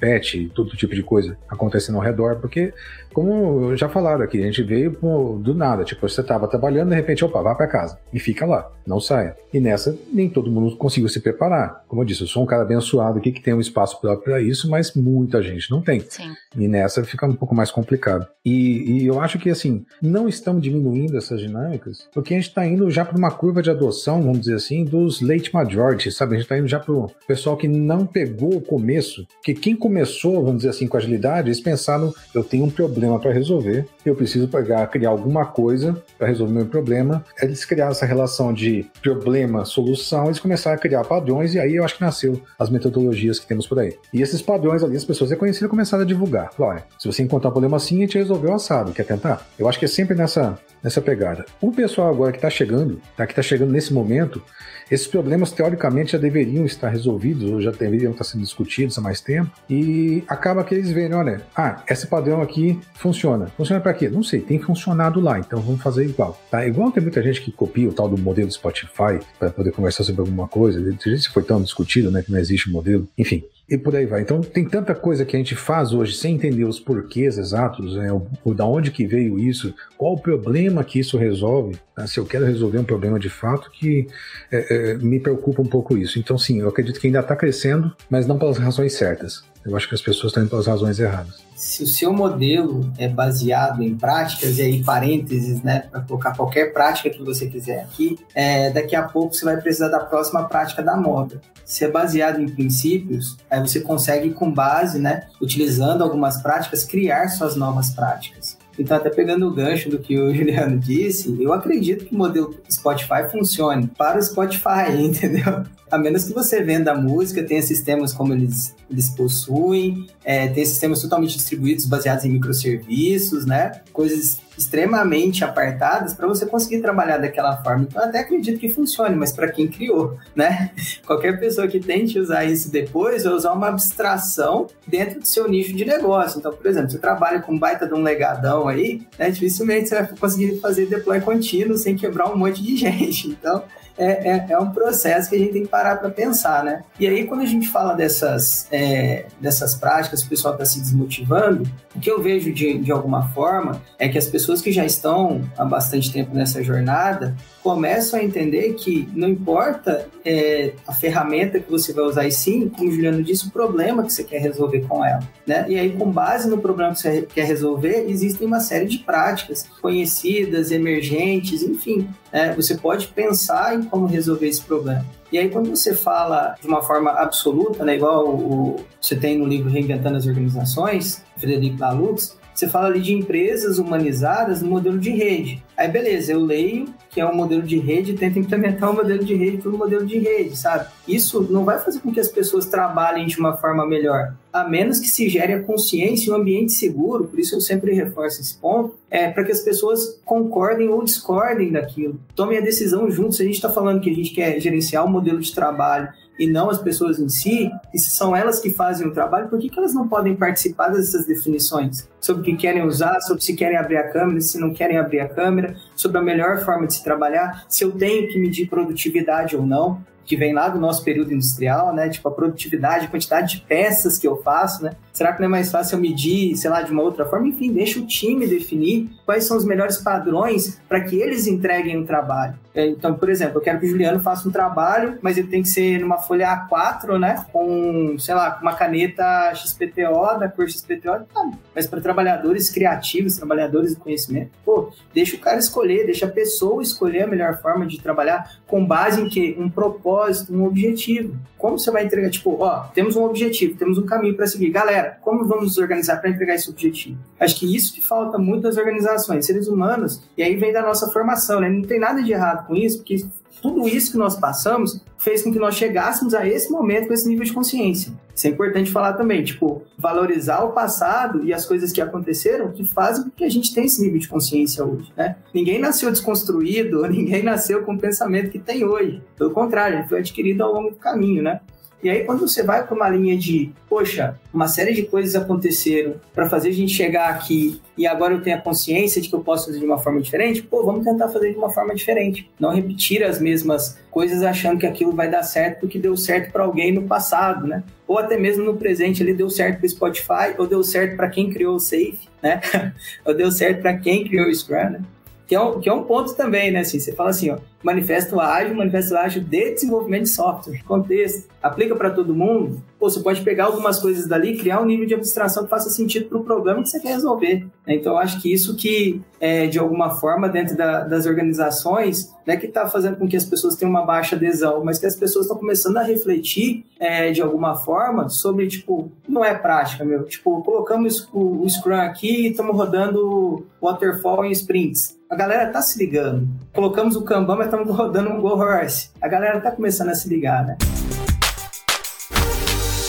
pet, todo tipo de coisa acontecendo ao redor, porque, como já falaram aqui, a gente veio do nada. Tipo, você tava trabalhando, de repente, opa, vá para casa e fica lá, não saia. E nessa, nem todo mundo conseguiu se preparar. Como eu disse, eu sou um cara abençoado aqui que tem um espaço próprio para isso, mas muita gente não tem. Sim. E nessa fica um pouco mais complicado. E, e eu acho que, assim, não estamos diminuindo essas dinâmicas, porque a gente está indo já para uma curva de adoção, vamos dizer assim, dos late majority, sabe? A gente está indo já para o pessoal que não pegou o começo, que quem começou, vamos dizer assim, com agilidade, eles pensaram, eu tenho um problema para resolver, eu preciso pegar, criar alguma coisa para resolver meu problema. Eles criaram essa relação de problema-solução, eles começaram a criar padrões, e aí eu acho que nasceu as metodologias que temos por aí. E esses padrões ali, as pessoas reconheceram e começaram a divulgar. Olha, se você encontrar um problema assim, a gente resolveu assado. Quer tentar? Eu acho que é sempre nessa, nessa pegada. O pessoal agora que está chegando, tá, que está chegando nesse momento, esses problemas teoricamente já deveriam estar resolvidos ou já deveriam estar sendo discutidos há mais tempo e acaba que eles veem, olha, ah, esse padrão aqui funciona. Funciona para quê? Não sei, tem funcionado lá, então vamos fazer igual. Tá? Igual tem muita gente que copia o tal do modelo Spotify para poder conversar sobre alguma coisa. Se foi tão discutido, né, que não existe modelo. Enfim, e por aí vai. Então tem tanta coisa que a gente faz hoje sem entender os porquês exatos, né? o, o da onde que veio isso, qual o problema que isso resolve. Se eu quero resolver um problema de fato, que é, é, me preocupa um pouco isso. Então sim, eu acredito que ainda está crescendo, mas não pelas razões certas. Eu acho que as pessoas estão indo pelas razões erradas. Se o seu modelo é baseado em práticas, e aí parênteses, né, para colocar qualquer prática que você quiser aqui, é, daqui a pouco você vai precisar da próxima prática da moda. Se é baseado em princípios, aí você consegue, com base, né, utilizando algumas práticas, criar suas novas práticas. Então, até pegando o gancho do que o Juliano disse, eu acredito que o modelo Spotify funcione para o Spotify, entendeu? A menos que você venda música, tenha sistemas como eles, eles possuem, é, tem sistemas totalmente distribuídos baseados em microserviços, né? Coisas extremamente apartadas para você conseguir trabalhar daquela forma. Então, até acredito que funcione, mas para quem criou, né? Qualquer pessoa que tente usar isso depois vai usar uma abstração dentro do seu nicho de negócio. Então, por exemplo, você trabalha com baita de um legadão aí, né? Dificilmente você vai conseguir fazer deploy contínuo sem quebrar um monte de gente. Então, é, é, é, um processo que a gente tem que parar para pensar, né? E aí, quando a gente fala dessas, é, dessas práticas, o pessoal está se desmotivando, o que eu vejo de, de alguma forma é que as pessoas que já estão há bastante tempo nessa jornada começam a entender que não importa é, a ferramenta que você vai usar, e sim, como o Juliano disse, o problema que você quer resolver com ela. Né? E aí, com base no problema que você quer resolver, existem uma série de práticas conhecidas, emergentes, enfim. Né? Você pode pensar em como resolver esse problema. E aí, quando você fala de uma forma absoluta, né, igual o, você tem no livro Reinventando as Organizações, Frederico Laloux, você fala ali de empresas humanizadas no modelo de rede. Aí beleza, eu leio que é um modelo de rede tento implementar um modelo de rede um modelo de rede, sabe? Isso não vai fazer com que as pessoas trabalhem de uma forma melhor, a menos que se gere a consciência e um ambiente seguro, por isso eu sempre reforço esse ponto, é para que as pessoas concordem ou discordem daquilo. Tomem a decisão juntos. Se a gente está falando que a gente quer gerenciar o um modelo de trabalho e não as pessoas em si, e se são elas que fazem o trabalho, por que, que elas não podem participar dessas definições? Sobre o que querem usar, sobre se querem abrir a câmera, se não querem abrir a câmera, sobre a melhor forma de se trabalhar, se eu tenho que medir produtividade ou não que vem lá do nosso período industrial, né? Tipo, a produtividade, a quantidade de peças que eu faço, né? Será que não é mais fácil eu medir, sei lá, de uma outra forma? Enfim, deixa o time definir quais são os melhores padrões para que eles entreguem o trabalho. É, então, por exemplo, eu quero que o Juliano faça um trabalho, mas ele tem que ser numa folha A4, né? Com, sei lá, uma caneta XPTO, da cor XPTO, tá. Mas para trabalhadores criativos, trabalhadores do conhecimento, pô, deixa o cara escolher, deixa a pessoa escolher a melhor forma de trabalhar com base em que um propósito, um objetivo. Como você vai entregar? Tipo, ó, temos um objetivo, temos um caminho para seguir. Galera, como vamos nos organizar para entregar esse objetivo? Acho que isso que falta muito das organizações, seres humanos, e aí vem da nossa formação, né? Não tem nada de errado com isso, porque tudo isso que nós passamos fez com que nós chegássemos a esse momento com esse nível de consciência. Isso é importante falar também, tipo, valorizar o passado e as coisas que aconteceram que fazem com que a gente tenha esse nível de consciência hoje, né? Ninguém nasceu desconstruído, ninguém nasceu com o pensamento que tem hoje. Pelo contrário, ele foi adquirido ao longo do caminho, né? E aí, quando você vai para uma linha de, poxa, uma série de coisas aconteceram para fazer a gente chegar aqui e agora eu tenho a consciência de que eu posso fazer de uma forma diferente, pô, vamos tentar fazer de uma forma diferente. Não repetir as mesmas coisas achando que aquilo vai dar certo porque deu certo para alguém no passado, né? Ou até mesmo no presente ele deu certo para o Spotify, ou deu certo para quem criou o Safe, né? ou deu certo para quem criou o Scrum, né? Que é, um, que é um ponto também, né? Assim, você fala assim, ó, manifesto ágil, manifesto ágil de desenvolvimento de software, contexto, aplica para todo mundo, pô, você pode pegar algumas coisas dali e criar um nível de abstração que faça sentido para o problema que você quer resolver. Então, acho que isso que, é, de alguma forma, dentro da, das organizações, não é que está fazendo com que as pessoas tenham uma baixa adesão, mas que as pessoas estão começando a refletir, é, de alguma forma, sobre, tipo, não é prática, meu. Tipo, colocamos o, o Scrum aqui e estamos rodando Waterfall em sprints. A galera tá se ligando. Colocamos o Kanban, mas estamos rodando um Go Horse. A galera tá começando a se ligar, né?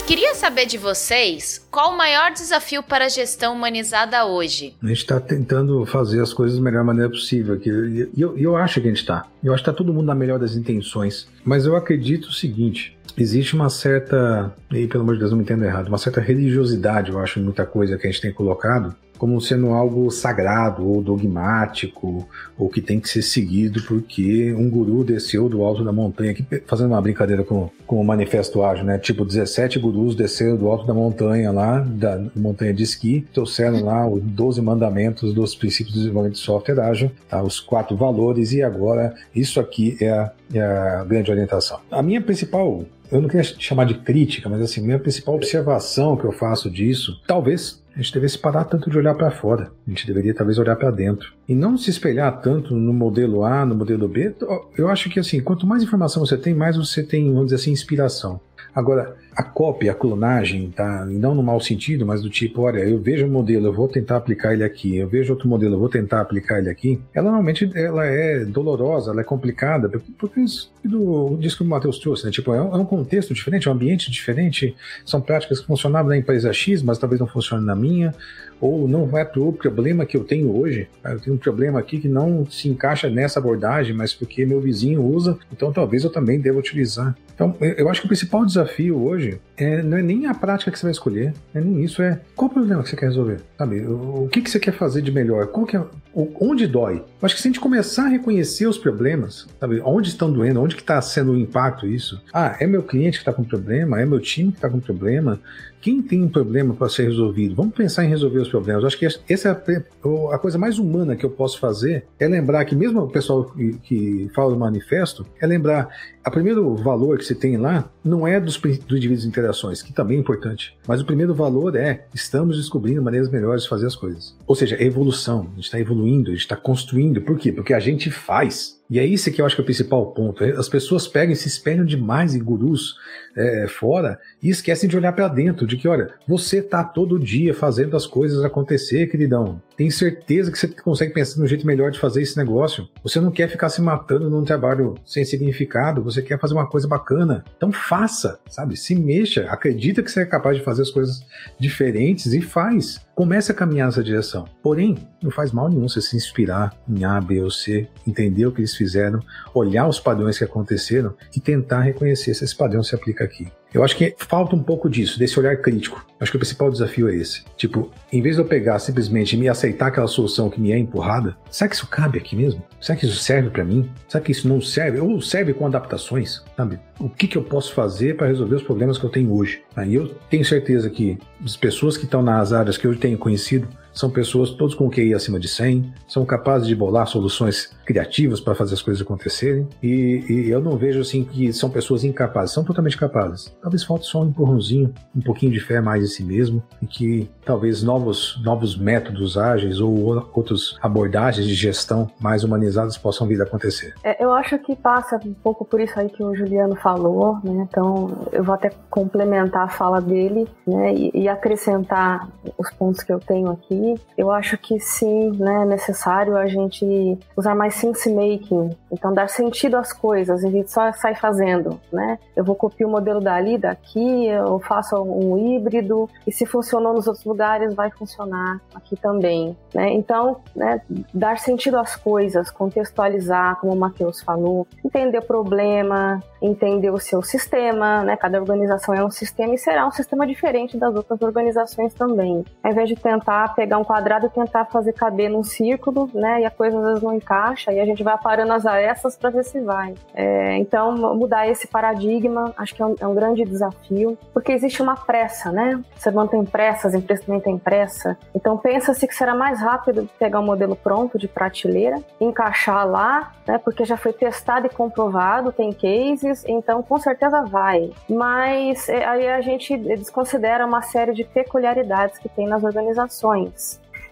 Queria saber de vocês qual o maior desafio para a gestão humanizada hoje. A gente está tentando fazer as coisas da melhor maneira possível. E eu, eu acho que a gente está. Eu acho que está todo mundo na melhor das intenções. Mas eu acredito o seguinte: existe uma certa, e pelo amor de Deus, não me entendo errado, uma certa religiosidade, eu acho, em muita coisa que a gente tem colocado, como sendo algo sagrado ou dogmático ou que tem que ser seguido porque um guru desceu do alto da montanha, aqui fazendo uma brincadeira com, com o manifesto ágil, né? Tipo, 17 gurus desceram do alto da montanha lá, da montanha de esqui, trouxeram lá os 12 mandamentos dos princípios de desenvolvimento de software ágil, tá? os quatro valores e agora isso aqui é a, é a grande orientação. A minha principal eu não queria chamar de crítica, mas assim, minha principal observação que eu faço disso, talvez a gente devesse parar tanto de olhar para fora. A gente deveria talvez olhar para dentro. E não se espelhar tanto no modelo A, no modelo B. Eu acho que assim, quanto mais informação você tem, mais você tem, vamos dizer assim, inspiração. Agora, a cópia, a clonagem, tá? Não no mau sentido, mas do tipo, olha, eu vejo um modelo, eu vou tentar aplicar ele aqui, eu vejo outro modelo, eu vou tentar aplicar ele aqui. Ela normalmente ela é dolorosa, ela é complicada, porque isso do, que o Matheus trouxe, né? Tipo, é um, é um, contexto diferente, é um ambiente diferente, são práticas que funcionavam na empresa X, mas talvez não funcionem na minha ou não é para o problema que eu tenho hoje. Eu tenho um problema aqui que não se encaixa nessa abordagem, mas porque meu vizinho usa, então talvez eu também deva utilizar. Então, eu acho que o principal desafio hoje é, não é nem a prática que você vai escolher, é nem isso, é qual o problema que você quer resolver, sabe? O, o que, que você quer fazer de melhor? Qual que é, o, onde dói? Eu acho que se a gente começar a reconhecer os problemas, sabe? Onde estão doendo, onde que está sendo o impacto isso? Ah, é meu cliente que está com problema, é meu time que está com problema, quem tem um problema para ser resolvido? Vamos pensar em resolver os problemas. Eu acho que essa é a, a, coisa mais humana que eu posso fazer é lembrar que mesmo o pessoal que, que fala do manifesto é lembrar o primeiro valor que você tem lá não é dos, dos indivíduos de interações, que também é importante, mas o primeiro valor é estamos descobrindo maneiras melhores de fazer as coisas. Ou seja, é evolução, a gente está evoluindo, a gente está construindo. Por quê? Porque a gente faz. E é isso que eu acho que é o principal ponto. As pessoas pegam e se espelham demais em gurus é, fora e esquecem de olhar para dentro, de que, olha, você tá todo dia fazendo as coisas acontecer, queridão. Tem certeza que você consegue pensar no jeito melhor de fazer esse negócio. Você não quer ficar se matando num trabalho sem significado, você quer fazer uma coisa bacana. Então faça, sabe? Se mexa, acredita que você é capaz de fazer as coisas diferentes e faz. Comece a caminhar nessa direção. Porém, não faz mal nenhum você se inspirar em A, B ou C, entender o que eles fizeram, olhar os padrões que aconteceram e tentar reconhecer se esse padrão se aplica aqui. Eu acho que falta um pouco disso, desse olhar crítico. Acho que o principal desafio é esse. Tipo, em vez de eu pegar simplesmente e me aceitar aquela solução que me é empurrada, será que isso cabe aqui mesmo? Será que isso serve para mim? Será que isso não serve? Ou serve com adaptações? Sabe? O que, que eu posso fazer para resolver os problemas que eu tenho hoje? Aí eu tenho certeza que as pessoas que estão nas áreas que eu tenho conhecido são pessoas todos com QI acima de 100, são capazes de bolar soluções criativas para fazer as coisas acontecerem. E, e, eu não vejo assim que são pessoas incapazes, são totalmente capazes. Talvez falte só um empurrãozinho, um pouquinho de fé mais em si mesmo e que talvez novos, novos métodos ágeis ou outras abordagens de gestão mais humanizadas possam vir a acontecer. É, eu acho que passa um pouco por isso aí que o Juliano falou, né? Então eu vou até complementar a fala dele, né? E, e acrescentar os pontos que eu tenho aqui. Eu acho que sim, né? É necessário a gente usar mais sense making, então dar sentido às coisas, vez de só sair fazendo, né? Eu vou copiar o modelo dali, daqui, eu faço um híbrido e se funcionou nos outros lugares vai funcionar aqui também, né? Então, né, dar sentido às coisas, contextualizar, como o Matheus falou, entender o problema, entender o seu sistema, né? Cada organização é um sistema e será um sistema diferente das outras organizações também. Ao invés de tentar pegar pegar um quadrado e tentar fazer caber num círculo, né? E a coisa às vezes não encaixa e a gente vai parando as arestas para ver se vai. É, então, mudar esse paradigma acho que é um, é um, grande desafio, porque existe uma pressa, né? Você não tem pressa, as empresas também têm pressa. Então, pensa-se que será mais rápido pegar um modelo pronto de prateleira, encaixar lá, né? Porque já foi testado e comprovado, tem cases, então com certeza vai. Mas é, aí a gente desconsidera uma série de peculiaridades que tem nas organizações.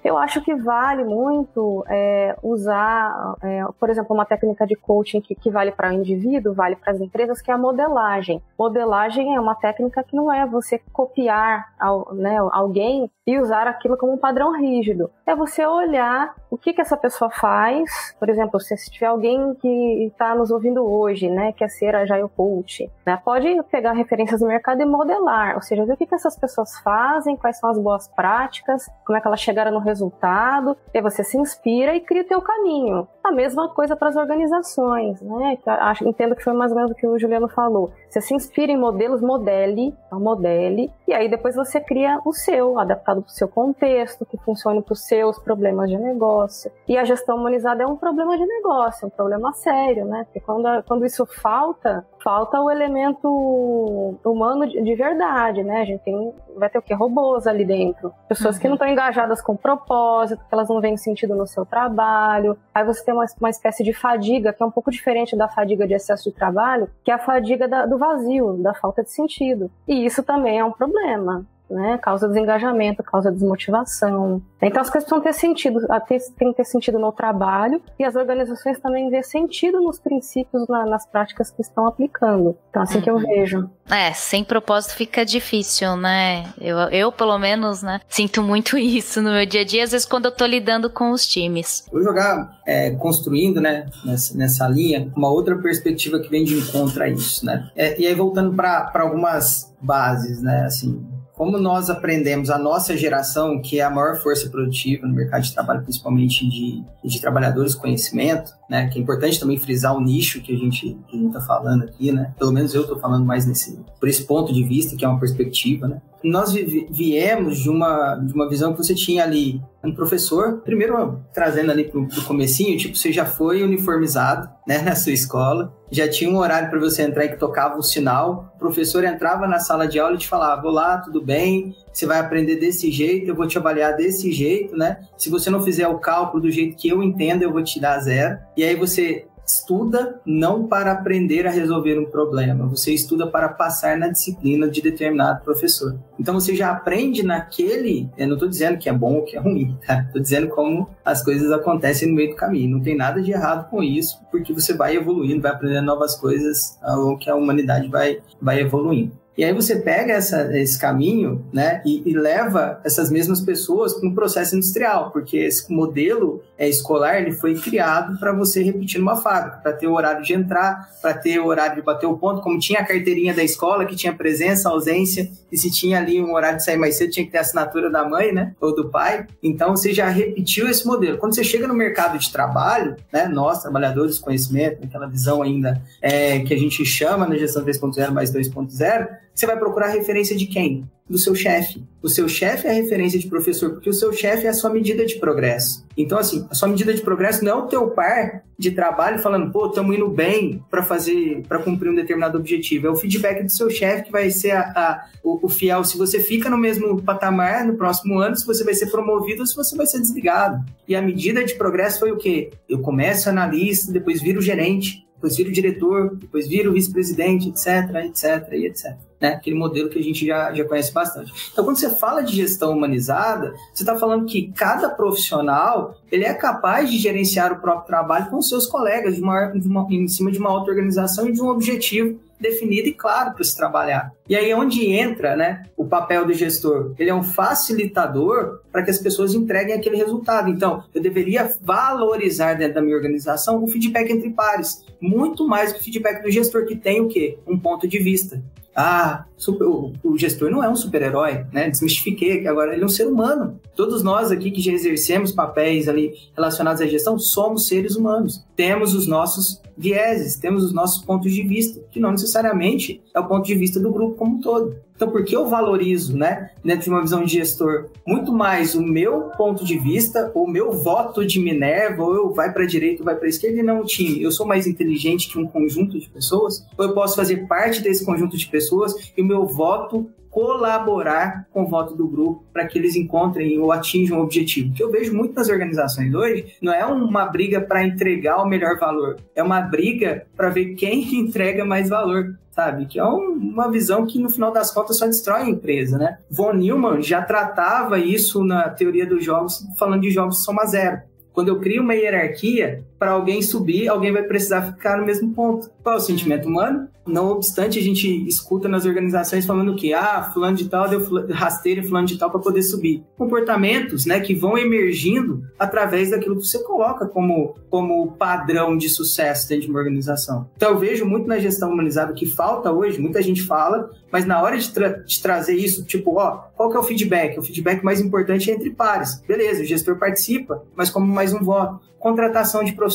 Eu acho que vale muito é, usar, é, por exemplo, uma técnica de coaching que, que vale para o indivíduo, vale para as empresas, que é a modelagem. Modelagem é uma técnica que não é você copiar ao, né, alguém e usar aquilo como um padrão rígido. É você olhar o que, que essa pessoa faz. Por exemplo, se, tiver alguém que está nos ouvindo hoje, né, quer ser Agile Coach, né, pode pegar referências do mercado e modelar, ou seja, ver o que, que essas pessoas fazem, quais são as boas práticas, como é que elas chegaram no resultado, e você se inspira e cria o teu caminho. A mesma coisa para as organizações, né? Acho, entendo que foi mais ou menos o que o Juliano falou. Você se inspira em modelos, modele, então modele, e aí depois você cria o seu, adaptado para o seu contexto, que funcione para os seus problemas de negócio. E a gestão humanizada é um problema de negócio, é um problema sério, né? Porque quando, quando isso falta, falta o elemento humano de, de verdade, né? A gente tem, vai ter o que? Robôs ali dentro. Pessoas uhum. que não estão engajadas com propósito, que elas não veem sentido no seu trabalho. Aí você tem uma, uma espécie de fadiga, que é um pouco diferente da fadiga de excesso de trabalho, que é a fadiga da, do vazio, da falta de sentido. E isso também é um problema né? Causa desengajamento, causa desmotivação. Então as coisas precisam ter sentido, tem que ter sentido no trabalho e as organizações também ver sentido nos princípios, na, nas práticas que estão aplicando. Então assim uhum. que eu uhum. vejo. É, sem propósito fica difícil, né? Eu, eu, pelo menos, né, sinto muito isso no meu dia a dia, às vezes quando eu tô lidando com os times. Vou jogar é, construindo, né, nessa, nessa linha, uma outra perspectiva que vem de encontro a isso, né? É, e aí voltando para algumas bases, né, assim, como nós aprendemos, a nossa geração, que é a maior força produtiva no mercado de trabalho, principalmente de, de trabalhadores conhecimento, né, que é importante também frisar o nicho que a gente está falando aqui, né, pelo menos eu estou falando mais nesse, por esse ponto de vista, que é uma perspectiva, né, nós viemos de uma, de uma visão que você tinha ali um professor, primeiro trazendo ali pro, pro comecinho, tipo, você já foi uniformizado, né, na sua escola, já tinha um horário para você entrar que tocava o sinal, o professor entrava na sala de aula e te falava, olá, tudo bem, você vai aprender desse jeito, eu vou te avaliar desse jeito, né, se você não fizer o cálculo do jeito que eu entendo, eu vou te dar zero, e aí você estuda não para aprender a resolver um problema, você estuda para passar na disciplina de determinado professor. Então você já aprende naquele, eu não estou dizendo que é bom ou que é ruim, tá? Estou dizendo como as coisas acontecem no meio do caminho. Não tem nada de errado com isso, porque você vai evoluindo, vai aprendendo novas coisas ao que a humanidade vai, vai evoluindo. E aí você pega essa, esse caminho, né, e, e leva essas mesmas pessoas para um processo industrial, porque esse modelo é, escolar ele foi criado para você repetir numa fábrica, para ter o horário de entrar, para ter o horário de bater o ponto, como tinha a carteirinha da escola que tinha presença, ausência, e se tinha ali um horário de sair mais cedo tinha que ter a assinatura da mãe, né, ou do pai. Então você já repetiu esse modelo. Quando você chega no mercado de trabalho, né, nós trabalhadores conhecimento, aquela visão ainda é, que a gente chama na gestão 3.0 mais 2.0 você vai procurar referência de quem? Do seu chefe. O seu chefe é a referência de professor, porque o seu chefe é a sua medida de progresso. Então, assim, a sua medida de progresso não é o teu par de trabalho falando, pô, estamos indo bem para fazer, para cumprir um determinado objetivo. É o feedback do seu chefe que vai ser a, a o, o, fiel se você fica no mesmo patamar no próximo ano, se você vai ser promovido ou se você vai ser desligado. E a medida de progresso foi o quê? Eu começo analista, depois viro gerente, depois viro diretor, depois viro vice-presidente, etc, etc e etc né? Aquele modelo que a gente já, já conhece bastante. Então, quando você fala de gestão humanizada, você está falando que cada profissional ele é capaz de gerenciar o próprio trabalho com seus colegas de uma, de uma, em cima de uma auto-organização e de um objetivo definido e claro para se trabalhar. E aí é onde entra né, o papel do gestor. Ele é um facilitador para que as pessoas entreguem aquele resultado. Então, eu deveria valorizar dentro da minha organização o feedback entre pares, muito mais que o feedback do gestor que tem o quê? Um ponto de vista. Ah, super, o, o, gestor não é um super-herói, né? Desmistifiquei, agora ele é um ser humano. Todos nós aqui que já exercemos papéis ali relacionados à gestão somos seres humanos. Temos os nossos vieses, temos os nossos pontos de vista, que não necessariamente é o ponto de vista do grupo como um todo. Então, por que eu valorizo, né, dentro de uma visão de gestor, muito mais o meu ponto de vista, o meu voto de Minerva, ou eu vai para a direita ou vai para a esquerda e não o time? Eu sou mais inteligente que um conjunto de pessoas? Ou eu posso fazer parte desse conjunto de pessoas e o meu voto colaborar com o voto do grupo para que eles encontrem ou atinjam o objetivo. Que eu vejo muito nas organizações hoje não é uma briga para entregar o melhor valor, é uma briga para ver quem entrega mais valor sabe? Que é um, uma visão que, no final das contas, só destrói a empresa, né? Von Neumann já tratava isso na teoria dos jogos, falando de jogos soma zero. Quando eu crio uma hierarquia, para alguém subir, alguém vai precisar ficar no mesmo ponto. Qual é o sentimento humano? Não obstante, a gente escuta nas organizações falando que, ah, fulano de tal deu rasteiro fulano de tal para poder subir. Comportamentos, né, que vão emergindo através daquilo que você coloca como, como padrão de sucesso dentro de uma organização. Então, eu vejo muito na gestão humanizada que falta hoje, muita gente fala, mas na hora de, tra de trazer isso, tipo, ó, qual que é o feedback? O feedback mais importante é entre pares. Beleza, o gestor participa, mas como mais um voto contratação de profissionais,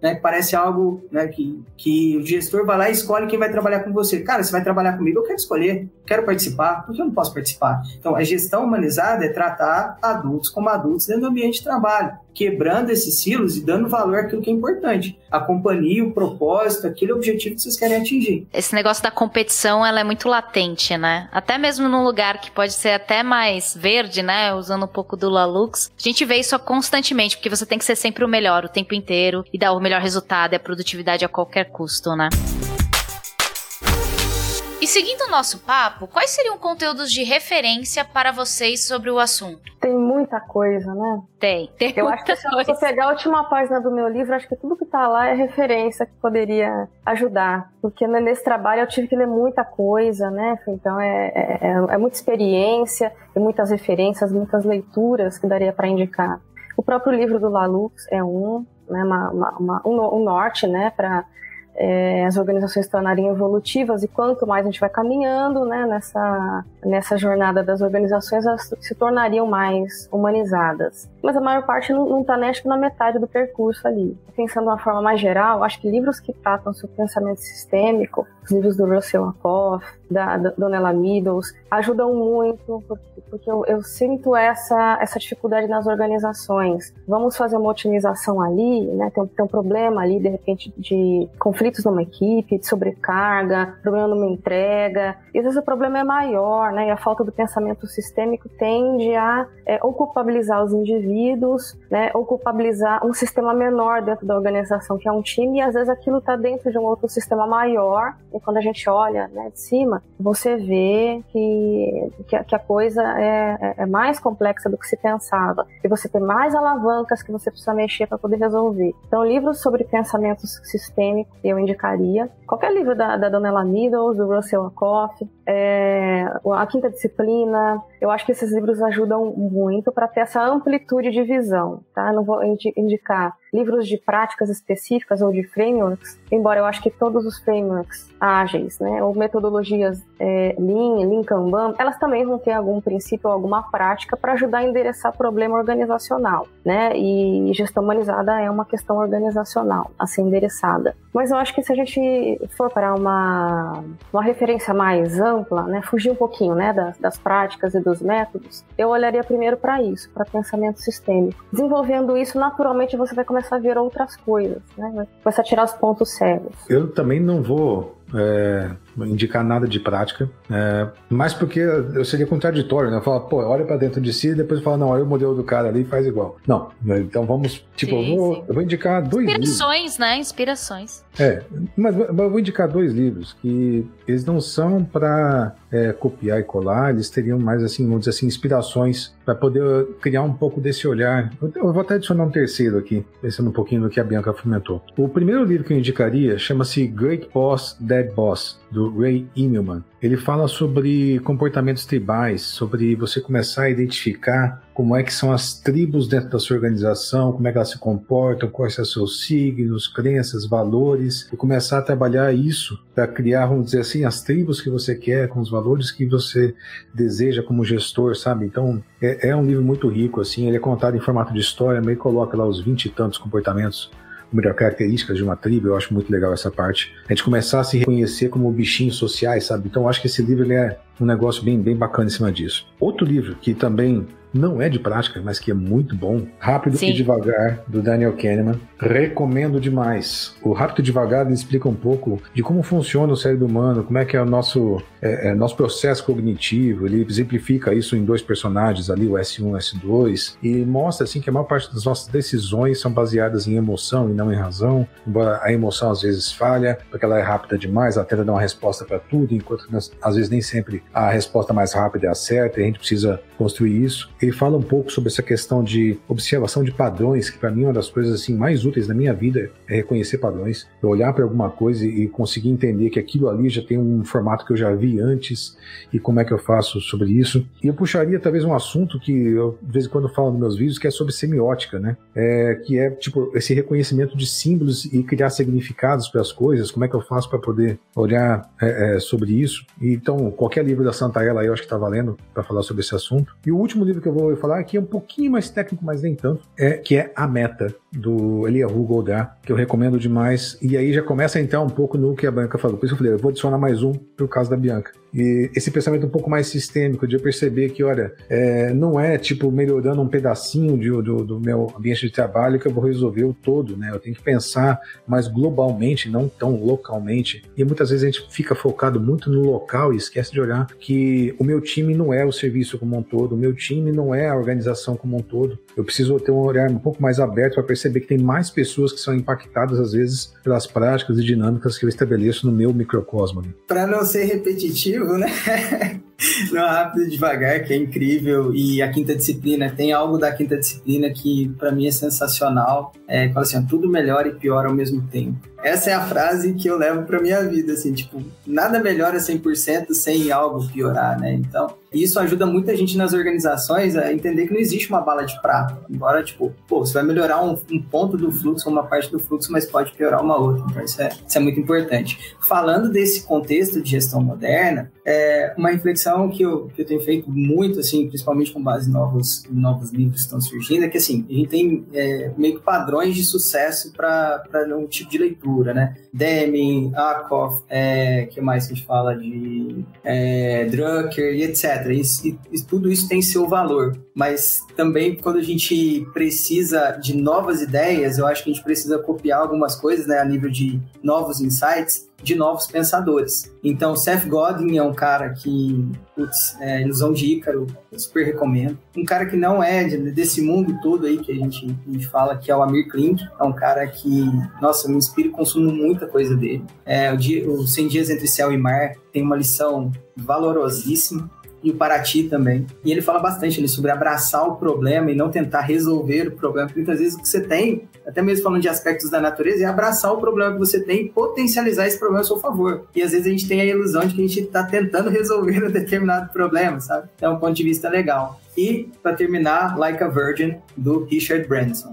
né? Parece algo né, que, que o gestor vai lá e escolhe quem vai trabalhar com você. Cara, você vai trabalhar comigo, eu quero escolher, quero participar, porque eu não posso participar. Então, a gestão humanizada é tratar adultos como adultos dentro do ambiente de trabalho quebrando esses silos e dando valor àquilo que é importante. A companhia, o propósito, aquele objetivo que vocês querem atingir. Esse negócio da competição, ela é muito latente, né? Até mesmo num lugar que pode ser até mais verde, né? Usando um pouco do Lalux. A gente vê isso constantemente, porque você tem que ser sempre o melhor o tempo inteiro e dar o melhor resultado e a produtividade a qualquer custo, né? E seguindo o nosso papo, quais seriam conteúdos de referência para vocês sobre o assunto? Tem muita coisa, né? Tem, tem Eu acho que se eu pegar a última página do meu livro, acho que tudo que está lá é referência que poderia ajudar. Porque nesse trabalho eu tive que ler muita coisa, né? Então é, é, é, é muita experiência, e muitas referências, muitas leituras que daria para indicar. O próprio livro do Lalux é um, né, uma, uma, uma um, norte, né, para é, as organizações tornarem evolutivas e quanto mais a gente vai caminhando né, nessa, nessa jornada das organizações, elas se tornariam mais humanizadas. Mas a maior parte não está nem acho que na metade do percurso ali. Pensando de uma forma mais geral, acho que livros que tratam sobre pensamento sistêmico, os livros do Russell Lakoff, da, Donella Meadows, ajudam muito, porque, porque eu, eu, sinto essa, essa dificuldade nas organizações. Vamos fazer uma otimização ali, né? Tem, tem um problema ali, de repente, de conflitos numa equipe, de sobrecarga, problema numa entrega. E às vezes o problema é maior, né? E a falta do pensamento sistêmico tende a é, ou culpabilizar os indivíduos, né? Ou culpabilizar um sistema menor dentro da organização, que é um time, e às vezes aquilo está dentro de um outro sistema maior. E quando a gente olha né, de cima, você vê que, que, que a coisa é, é, é, mais complexa do que se pensava. E você tem mais alavancas que você precisa mexer para poder resolver. Então, livros sobre pensamento sistêmico eu indicaria. Qualquer livro da, da Meadows, do Russell Ackoff, é, A Quinta Disciplina, eu acho que esses livros ajudam muito para ter essa amplitude de visão. Tá? Não vou indicar livros de práticas específicas ou de frameworks, embora eu acho que todos os frameworks ágeis, né, ou metodologias é, Lean, Lean Kanban, elas também vão ter algum princípio ou alguma prática para ajudar a endereçar problema organizacional, né, e gestão humanizada é uma questão organizacional a ser endereçada. Mas eu acho que se a gente for para uma, uma referência mais ampla, né, fugir um pouquinho, né, das, das práticas e dos métodos, eu olharia primeiro para isso, para pensamento sistêmico. Desenvolvendo isso, naturalmente você vai começar a ver outras coisas, né, vai começar a tirar os pontos cegos. Eu também não vou é, indicar nada de prática, é, mas porque eu seria contraditório, né? Falar, pô, olha para dentro de si e depois fala, não, olha o modelo do cara ali e faz igual. Não, né? então vamos, tipo, sim, eu, vou, eu, vou, indicar dois Inspirações, livros. né? Inspirações. É, mas eu vou indicar dois livros que eles não são para é, copiar e colar, eles teriam mais, assim, vamos dizer assim, inspirações para poder criar um pouco desse olhar. Eu vou até adicionar um terceiro aqui, pensando um pouquinho no que a Bianca fomentou. O primeiro livro que eu indicaria chama-se Great Boss, Dead Boss, do do Ray Immelman. Ele fala sobre comportamentos tribais, sobre você começar a identificar como é que são as tribos dentro da sua organização, como é que elas se comportam, quais são seus signos, crenças, valores, e começar a trabalhar isso para criar, vamos dizer assim, as tribos que você quer, com os valores que você deseja como gestor, sabe? Então, é, é um livro muito rico, assim, ele é contado em formato de história, meio coloca lá os 20 e tantos comportamentos melhor, características de uma tribo, eu acho muito legal essa parte. A gente começar a se reconhecer como bichinhos sociais, sabe? Então acho que esse livro é um negócio bem, bem bacana em cima disso. Outro livro que também não é de prática, mas que é muito bom. Rápido Sim. e Devagar, do Daniel Kahneman. Recomendo demais. O Rápido e Devagar explica um pouco de como funciona o cérebro humano, como é que é o nosso, é, é, nosso processo cognitivo. Ele exemplifica isso em dois personagens ali, o S1 e o S2, e mostra assim que a maior parte das nossas decisões são baseadas em emoção e não em razão. Embora a emoção às vezes falha, porque ela é rápida demais, ela tenta dar uma resposta para tudo, enquanto às vezes nem sempre a resposta mais rápida é a certa, e a gente precisa construir isso. Ele fala um pouco sobre essa questão de observação de padrões, que para mim é uma das coisas assim mais úteis na minha vida é reconhecer padrões, eu olhar para alguma coisa e conseguir entender que aquilo ali já tem um formato que eu já vi antes e como é que eu faço sobre isso. E eu puxaria talvez um assunto que eu de vez em quando falo nos meus vídeos, que é sobre semiótica, né? É, que é tipo esse reconhecimento de símbolos e criar significados para as coisas, como é que eu faço para poder olhar é, é, sobre isso. E, então, qualquer livro da Santaella aí eu acho que está valendo para falar sobre esse assunto. E o último livro que eu vou falar aqui é um pouquinho mais técnico, mas nem tanto, é que é A Meta, do Eliahu Goldar, que eu recomendo demais. E aí já começa a entrar um pouco no que a Bianca falou. Por isso eu falei, eu vou adicionar mais um por causa da Bianca. E esse pensamento um pouco mais sistêmico, de eu perceber que, olha, é, não é tipo melhorando um pedacinho de, do, do, meu ambiente de trabalho que eu vou resolver o todo, né? Eu tenho que pensar mais globalmente, não tão localmente. E muitas vezes a gente fica focado muito no local e esquece de olhar que o meu time não é o serviço como um todo, o meu time não é a organização como um todo. Eu preciso ter um olhar um pouco mais aberto para perceber que tem mais pessoas que são impactadas, às vezes, pelas práticas e dinâmicas que eu estabeleço no meu microcosmo. Para não ser repetitivo, né? no Rápido Devagar, que é incrível, e a quinta disciplina, tem algo da quinta disciplina que para mim é sensacional. É, fala assim, tudo melhora e piora ao mesmo tempo. Essa é a frase que eu levo para minha vida, assim, tipo, nada melhora 100% sem algo piorar, né? Então, isso ajuda muita gente nas organizações a entender que não existe uma bala de prata. Embora, tipo, pô, você vai melhorar um, um ponto do fluxo, uma parte do fluxo, mas pode piorar uma outra. Então, isso é, isso é muito importante. Falando desse contexto de gestão moderna, é uma reflexão que eu, que eu tenho feito muito, assim, principalmente com base em novos, novos livros que estão surgindo, é que, assim, a gente tem é, meio que padrões de sucesso para um tipo de leitura, né? Deming, Akoff, é, que mais que a gente fala de é, Drucker e etc. E, e, tudo isso tem seu valor, mas também quando a gente precisa de novas ideias, eu acho que a gente precisa copiar algumas coisas, né, a nível de novos insights, de novos pensadores. Então, Seth Godin é um cara que, putz, é, Ilusão de Ícaro, super recomendo. Um cara que não é desse mundo todo aí que a gente, a gente fala, que é o Amir Klink, é um cara que, nossa, me inspira e consumo muita coisa dele. É, o, dia, o 100 Dias Entre Céu e Mar tem uma lição valorosíssima e o Paraty também. E ele fala bastante ali sobre abraçar o problema e não tentar resolver o problema. Porque muitas vezes o que você tem, até mesmo falando de aspectos da natureza, é abraçar o problema que você tem e potencializar esse problema a seu favor. E às vezes a gente tem a ilusão de que a gente está tentando resolver um determinado problema, sabe? Então é um ponto de vista legal. E, para terminar, Like a Virgin, do Richard Branson.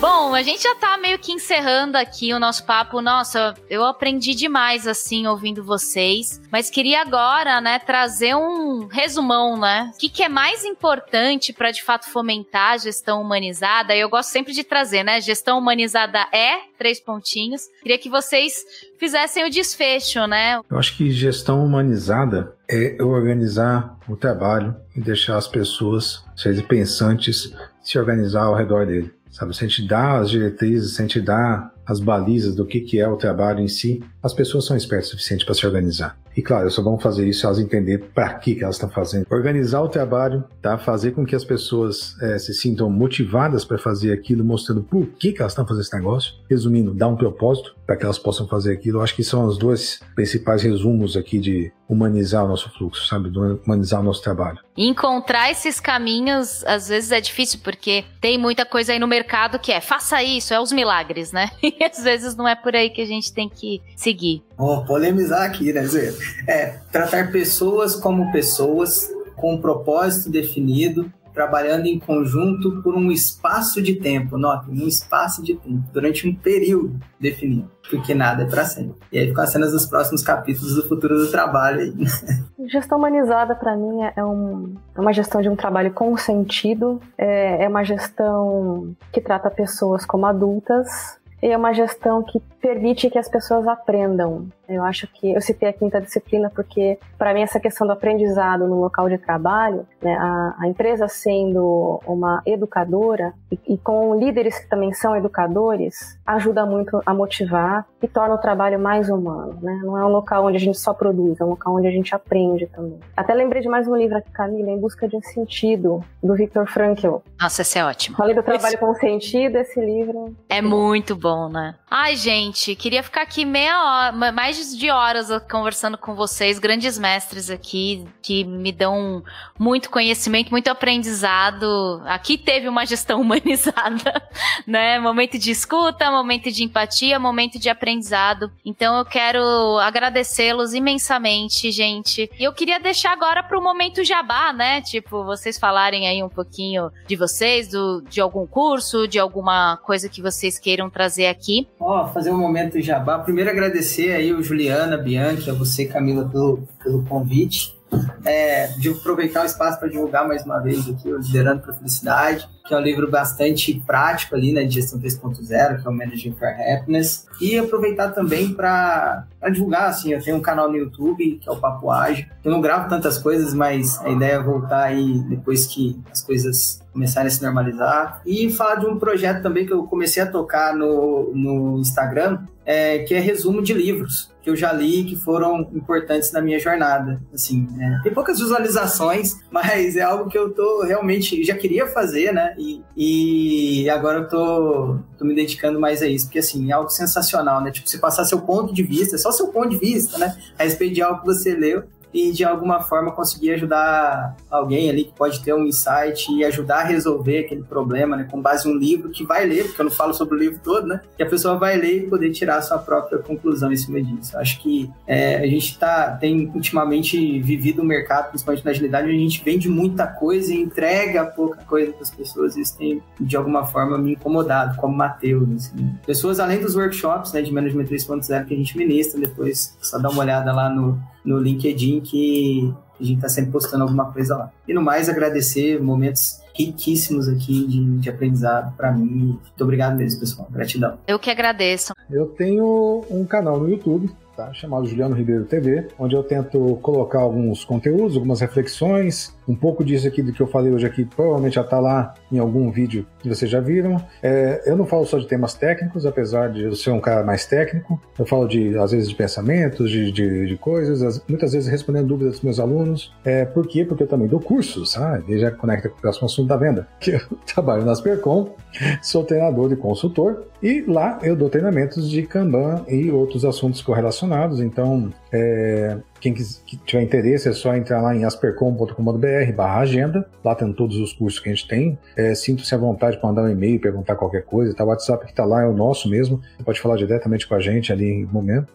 Bom, a gente já tá meio que encerrando aqui o nosso papo. Nossa, eu aprendi demais assim ouvindo vocês, mas queria agora, né, trazer um resumão, né? O que, que é mais importante para de fato fomentar a gestão humanizada? Eu gosto sempre de trazer, né? Gestão humanizada é três pontinhos. Queria que vocês fizessem o desfecho, né? Eu acho que gestão humanizada é organizar o trabalho e deixar as pessoas, seres pensantes, se organizar ao redor dele. Sabe, se a gente dá as diretrizes, se a gente dá as balizas do que, que é o trabalho em si, as pessoas são espertas o suficiente para se organizar. E claro, só vão fazer isso se elas entenderem para que, que elas estão fazendo. Organizar o trabalho, tá? fazer com que as pessoas é, se sintam motivadas para fazer aquilo, mostrando por que, que elas estão fazendo esse negócio. Resumindo, dar um propósito para que elas possam fazer aquilo. Eu acho que são os dois principais resumos aqui de, humanizar o nosso fluxo, sabe? Humanizar o nosso trabalho. Encontrar esses caminhos, às vezes é difícil, porque tem muita coisa aí no mercado que é faça isso, é os milagres, né? E às vezes não é por aí que a gente tem que seguir. Oh, polemizar aqui, né? É, tratar pessoas como pessoas, com um propósito definido, trabalhando em conjunto por um espaço de tempo, note, um espaço de tempo, durante um período definido, porque nada é para sempre. E aí ficam as cenas dos próximos capítulos do futuro do trabalho. Gestão humanizada, para mim, é, um, é, uma gestão de um trabalho com sentido, é, é uma gestão que trata pessoas como adultas, e é uma gestão que permite que as pessoas aprendam. Eu acho que eu citei a quinta disciplina porque, para mim, essa questão do aprendizado no local de trabalho, né, a, a, empresa sendo uma educadora e, e, com líderes que também são educadores, ajuda muito a motivar e torna o trabalho mais humano. Né? Não é um local onde a gente só produz, é um local onde a gente aprende também. Até lembrei de mais um livro aqui, Camila, Em Busca de um Sentido, do Victor Frankl. Nossa, esse é ótimo. Falei do trabalho com sentido, esse livro. É muito bom, né? Ai, gente, queria ficar aqui meia hora, mais de horas conversando com vocês, grandes mestres aqui, que me dão muito conhecimento, muito aprendizado. Aqui teve uma gestão humanizada, né? Momento de escuta, momento de empatia, momento de aprendizado. Então eu quero agradecê-los imensamente, gente. E eu queria deixar agora para o momento jabá, né? Tipo, vocês falarem aí um pouquinho de vocês, do, de algum curso, de alguma coisa que vocês queiram trazer aqui. Ó, oh, fazer um momento jabá. Primeiro agradecer aí o Juliana, Bianchi, a você, Camila, pelo, pelo convite. É, de aproveitar o espaço para divulgar mais uma vez aqui o Liderando para a Felicidade, que é um livro bastante prático ali, né, de gestão 3.0, que é o Managing for Happiness, e aproveitar também para divulgar, assim, eu tenho um canal no YouTube, que é o Papo Ágil, eu não gravo tantas coisas, mas a ideia é voltar aí depois que as coisas começarem a se normalizar, e falar de um projeto também que eu comecei a tocar no, no Instagram, é, que é resumo de livros que eu já li que foram importantes na minha jornada. Assim, é, tem poucas visualizações, mas é algo que eu tô realmente já queria fazer, né? E, e agora eu tô, tô me dedicando mais a isso, porque assim, é algo sensacional, né? Tipo, você passar seu ponto de vista, só seu ponto de vista, né? A respeito de algo que você leu e de alguma forma conseguir ajudar alguém ali que pode ter um insight e ajudar a resolver aquele problema, né, com base em um livro que vai ler, porque eu não falo sobre o livro todo, né, que a pessoa vai ler e poder tirar a sua própria conclusão em cima disso. Acho que é, a gente tá, tem ultimamente vivido um mercado, principalmente na agilidade, onde a gente vende muita coisa e entrega pouca coisa para as pessoas, isso tem, de alguma forma, me incomodado, como Matheus. Assim. Pessoas, além dos workshops né, de Management 3.0 que a gente ministra, depois só dá uma olhada lá no no LinkedIn que a gente está sempre postando alguma coisa lá. E no mais, agradecer momentos riquíssimos aqui de, de aprendizado para mim. Muito obrigado mesmo, pessoal. Gratidão. Eu que agradeço. Eu tenho um canal no YouTube Tá? chamado Juliano Ribeiro TV, onde eu tento colocar alguns conteúdos, algumas reflexões, um pouco disso aqui do que eu falei hoje aqui, provavelmente já está lá em algum vídeo que vocês já viram. É, eu não falo só de temas técnicos, apesar de eu ser um cara mais técnico. Eu falo de, às vezes, de pensamentos, de, de, de coisas, muitas vezes respondendo dúvidas dos meus alunos. É, por quê? Porque eu também dou cursos, sabe? E já conecta com o próximo assunto da venda. Que eu trabalho na Aspercom, sou treinador e consultor, e lá eu dou treinamentos de Kanban e outros assuntos correlacionados. Então, é, quem tiver interesse é só entrar lá em aspercom.com.br barra agenda. Lá tem todos os cursos que a gente tem. É, Sinta-se à vontade para mandar um e-mail, perguntar qualquer coisa. Tá, o WhatsApp que está lá é o nosso mesmo. Você pode falar diretamente com a gente ali no momento.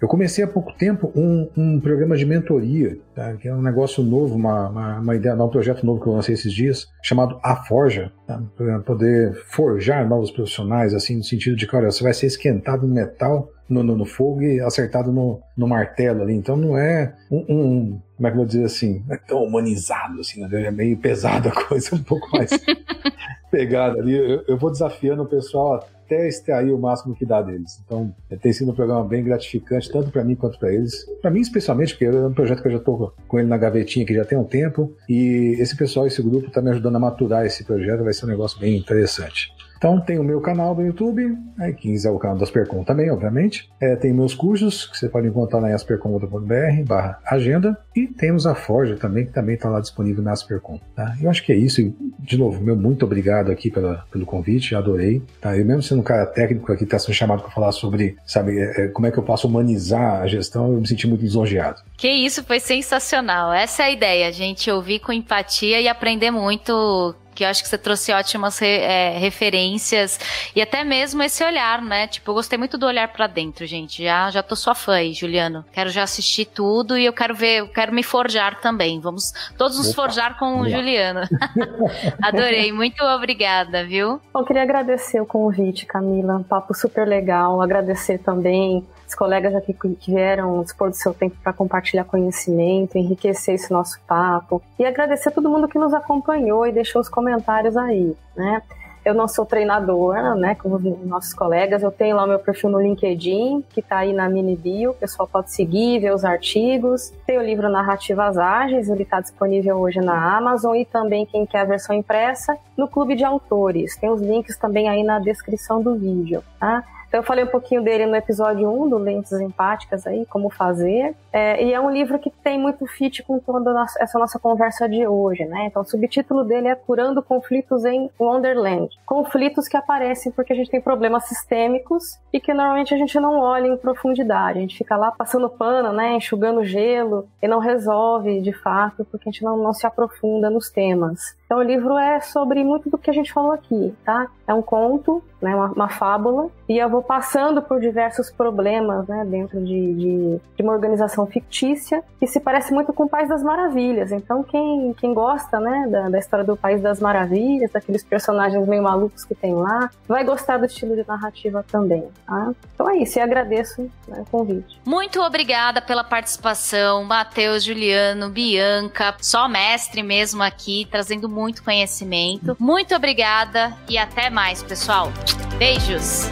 Eu comecei há pouco tempo um, um programa de mentoria, tá, que é um negócio novo, uma, uma, uma, ideia, um projeto novo que eu lancei esses dias, chamado A Forja, tá, para poder forjar novos profissionais, assim, no sentido de que, olha, você vai ser esquentado no metal no, no, no, fogo e acertado no, no martelo ali. Então não é um, um, como é que eu vou dizer assim, não é tão humanizado assim, né? é meio pesada a coisa, um pouco mais pegada ali. Eu, eu, vou desafiando o pessoal até extrair o máximo que dá deles. Então tem sido um programa bem gratificante, tanto para mim quanto para eles. Para mim especialmente, porque é um projeto que eu já estou com ele na gavetinha que já tem um tempo e esse pessoal, esse grupo está me ajudando a maturar esse projeto, vai ser um negócio bem interessante. Então tem o meu canal do YouTube, aí quem quiser o canal da Aspercom também, obviamente. É, tem meus cursos, que você pode encontrar na aspercom.br barra agenda. E temos a Forja também, que também está lá disponível na Aspercom. Tá? Eu acho que é isso. De novo, meu muito obrigado aqui pela, pelo convite, adorei. Tá? Eu mesmo sendo um cara técnico aqui, está sendo chamado para falar sobre, sabe, é, é, como é que eu posso humanizar a gestão, eu me senti muito lisonjeado. Que isso, foi sensacional. Essa é a ideia, a gente ouvir com empatia e aprender muito que eu acho que você trouxe ótimas re, é, referências e até mesmo esse olhar, né? Tipo, eu gostei muito do olhar para dentro, gente. Já, já tô sua fã aí, Juliano. Quero já assistir tudo e eu quero ver, eu quero me forjar também. Vamos todos nos Opa, forjar com o Juliano. Adorei, muito obrigada, viu? Eu queria agradecer o convite, Camila. Um papo super legal. Agradecer também os colegas aqui que vieram dispor do seu tempo para compartilhar conhecimento, enriquecer esse nosso papo e agradecer a todo mundo que nos acompanhou e deixou os comentários aí, né? Eu não sou treinadora, né, como os nossos colegas, eu tenho lá o meu perfil no LinkedIn, que está aí na mini bio, o pessoal pode seguir, ver os artigos. Tem o livro Narrativas Ágeis, ele está disponível hoje na Amazon e também quem quer a versão impressa no Clube de Autores. Tem os links também aí na descrição do vídeo, tá? Então, eu falei um pouquinho dele no episódio 1 do Lentes Empáticas aí, como fazer. É, e é um livro que tem muito fit com toda nossa, essa nossa conversa de hoje, né? Então, o subtítulo dele é Curando Conflitos em Wonderland. Conflitos que aparecem porque a gente tem problemas sistêmicos e que normalmente a gente não olha em profundidade. A gente fica lá passando pano, né? Enxugando gelo e não resolve de fato porque a gente não, não se aprofunda nos temas. Então, o livro é sobre muito do que a gente falou aqui, tá? É um conto, né, uma, uma fábula, e eu vou passando por diversos problemas, né, dentro de, de, de, uma organização fictícia que se parece muito com o País das Maravilhas. Então, quem, quem gosta, né, da, da história do País das Maravilhas, daqueles personagens meio malucos que tem lá, vai gostar do estilo de narrativa também, tá? Então é isso, e agradeço né, o convite. Muito obrigada pela participação, Matheus, Juliano, Bianca, só mestre mesmo aqui, trazendo muito conhecimento. Muito obrigada e até mais, pessoal. Beijos!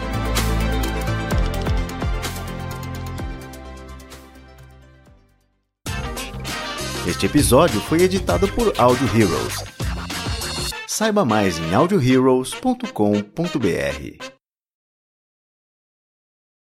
Este episódio foi editado por Audio Heroes. Saiba mais em audioheroes.com.br.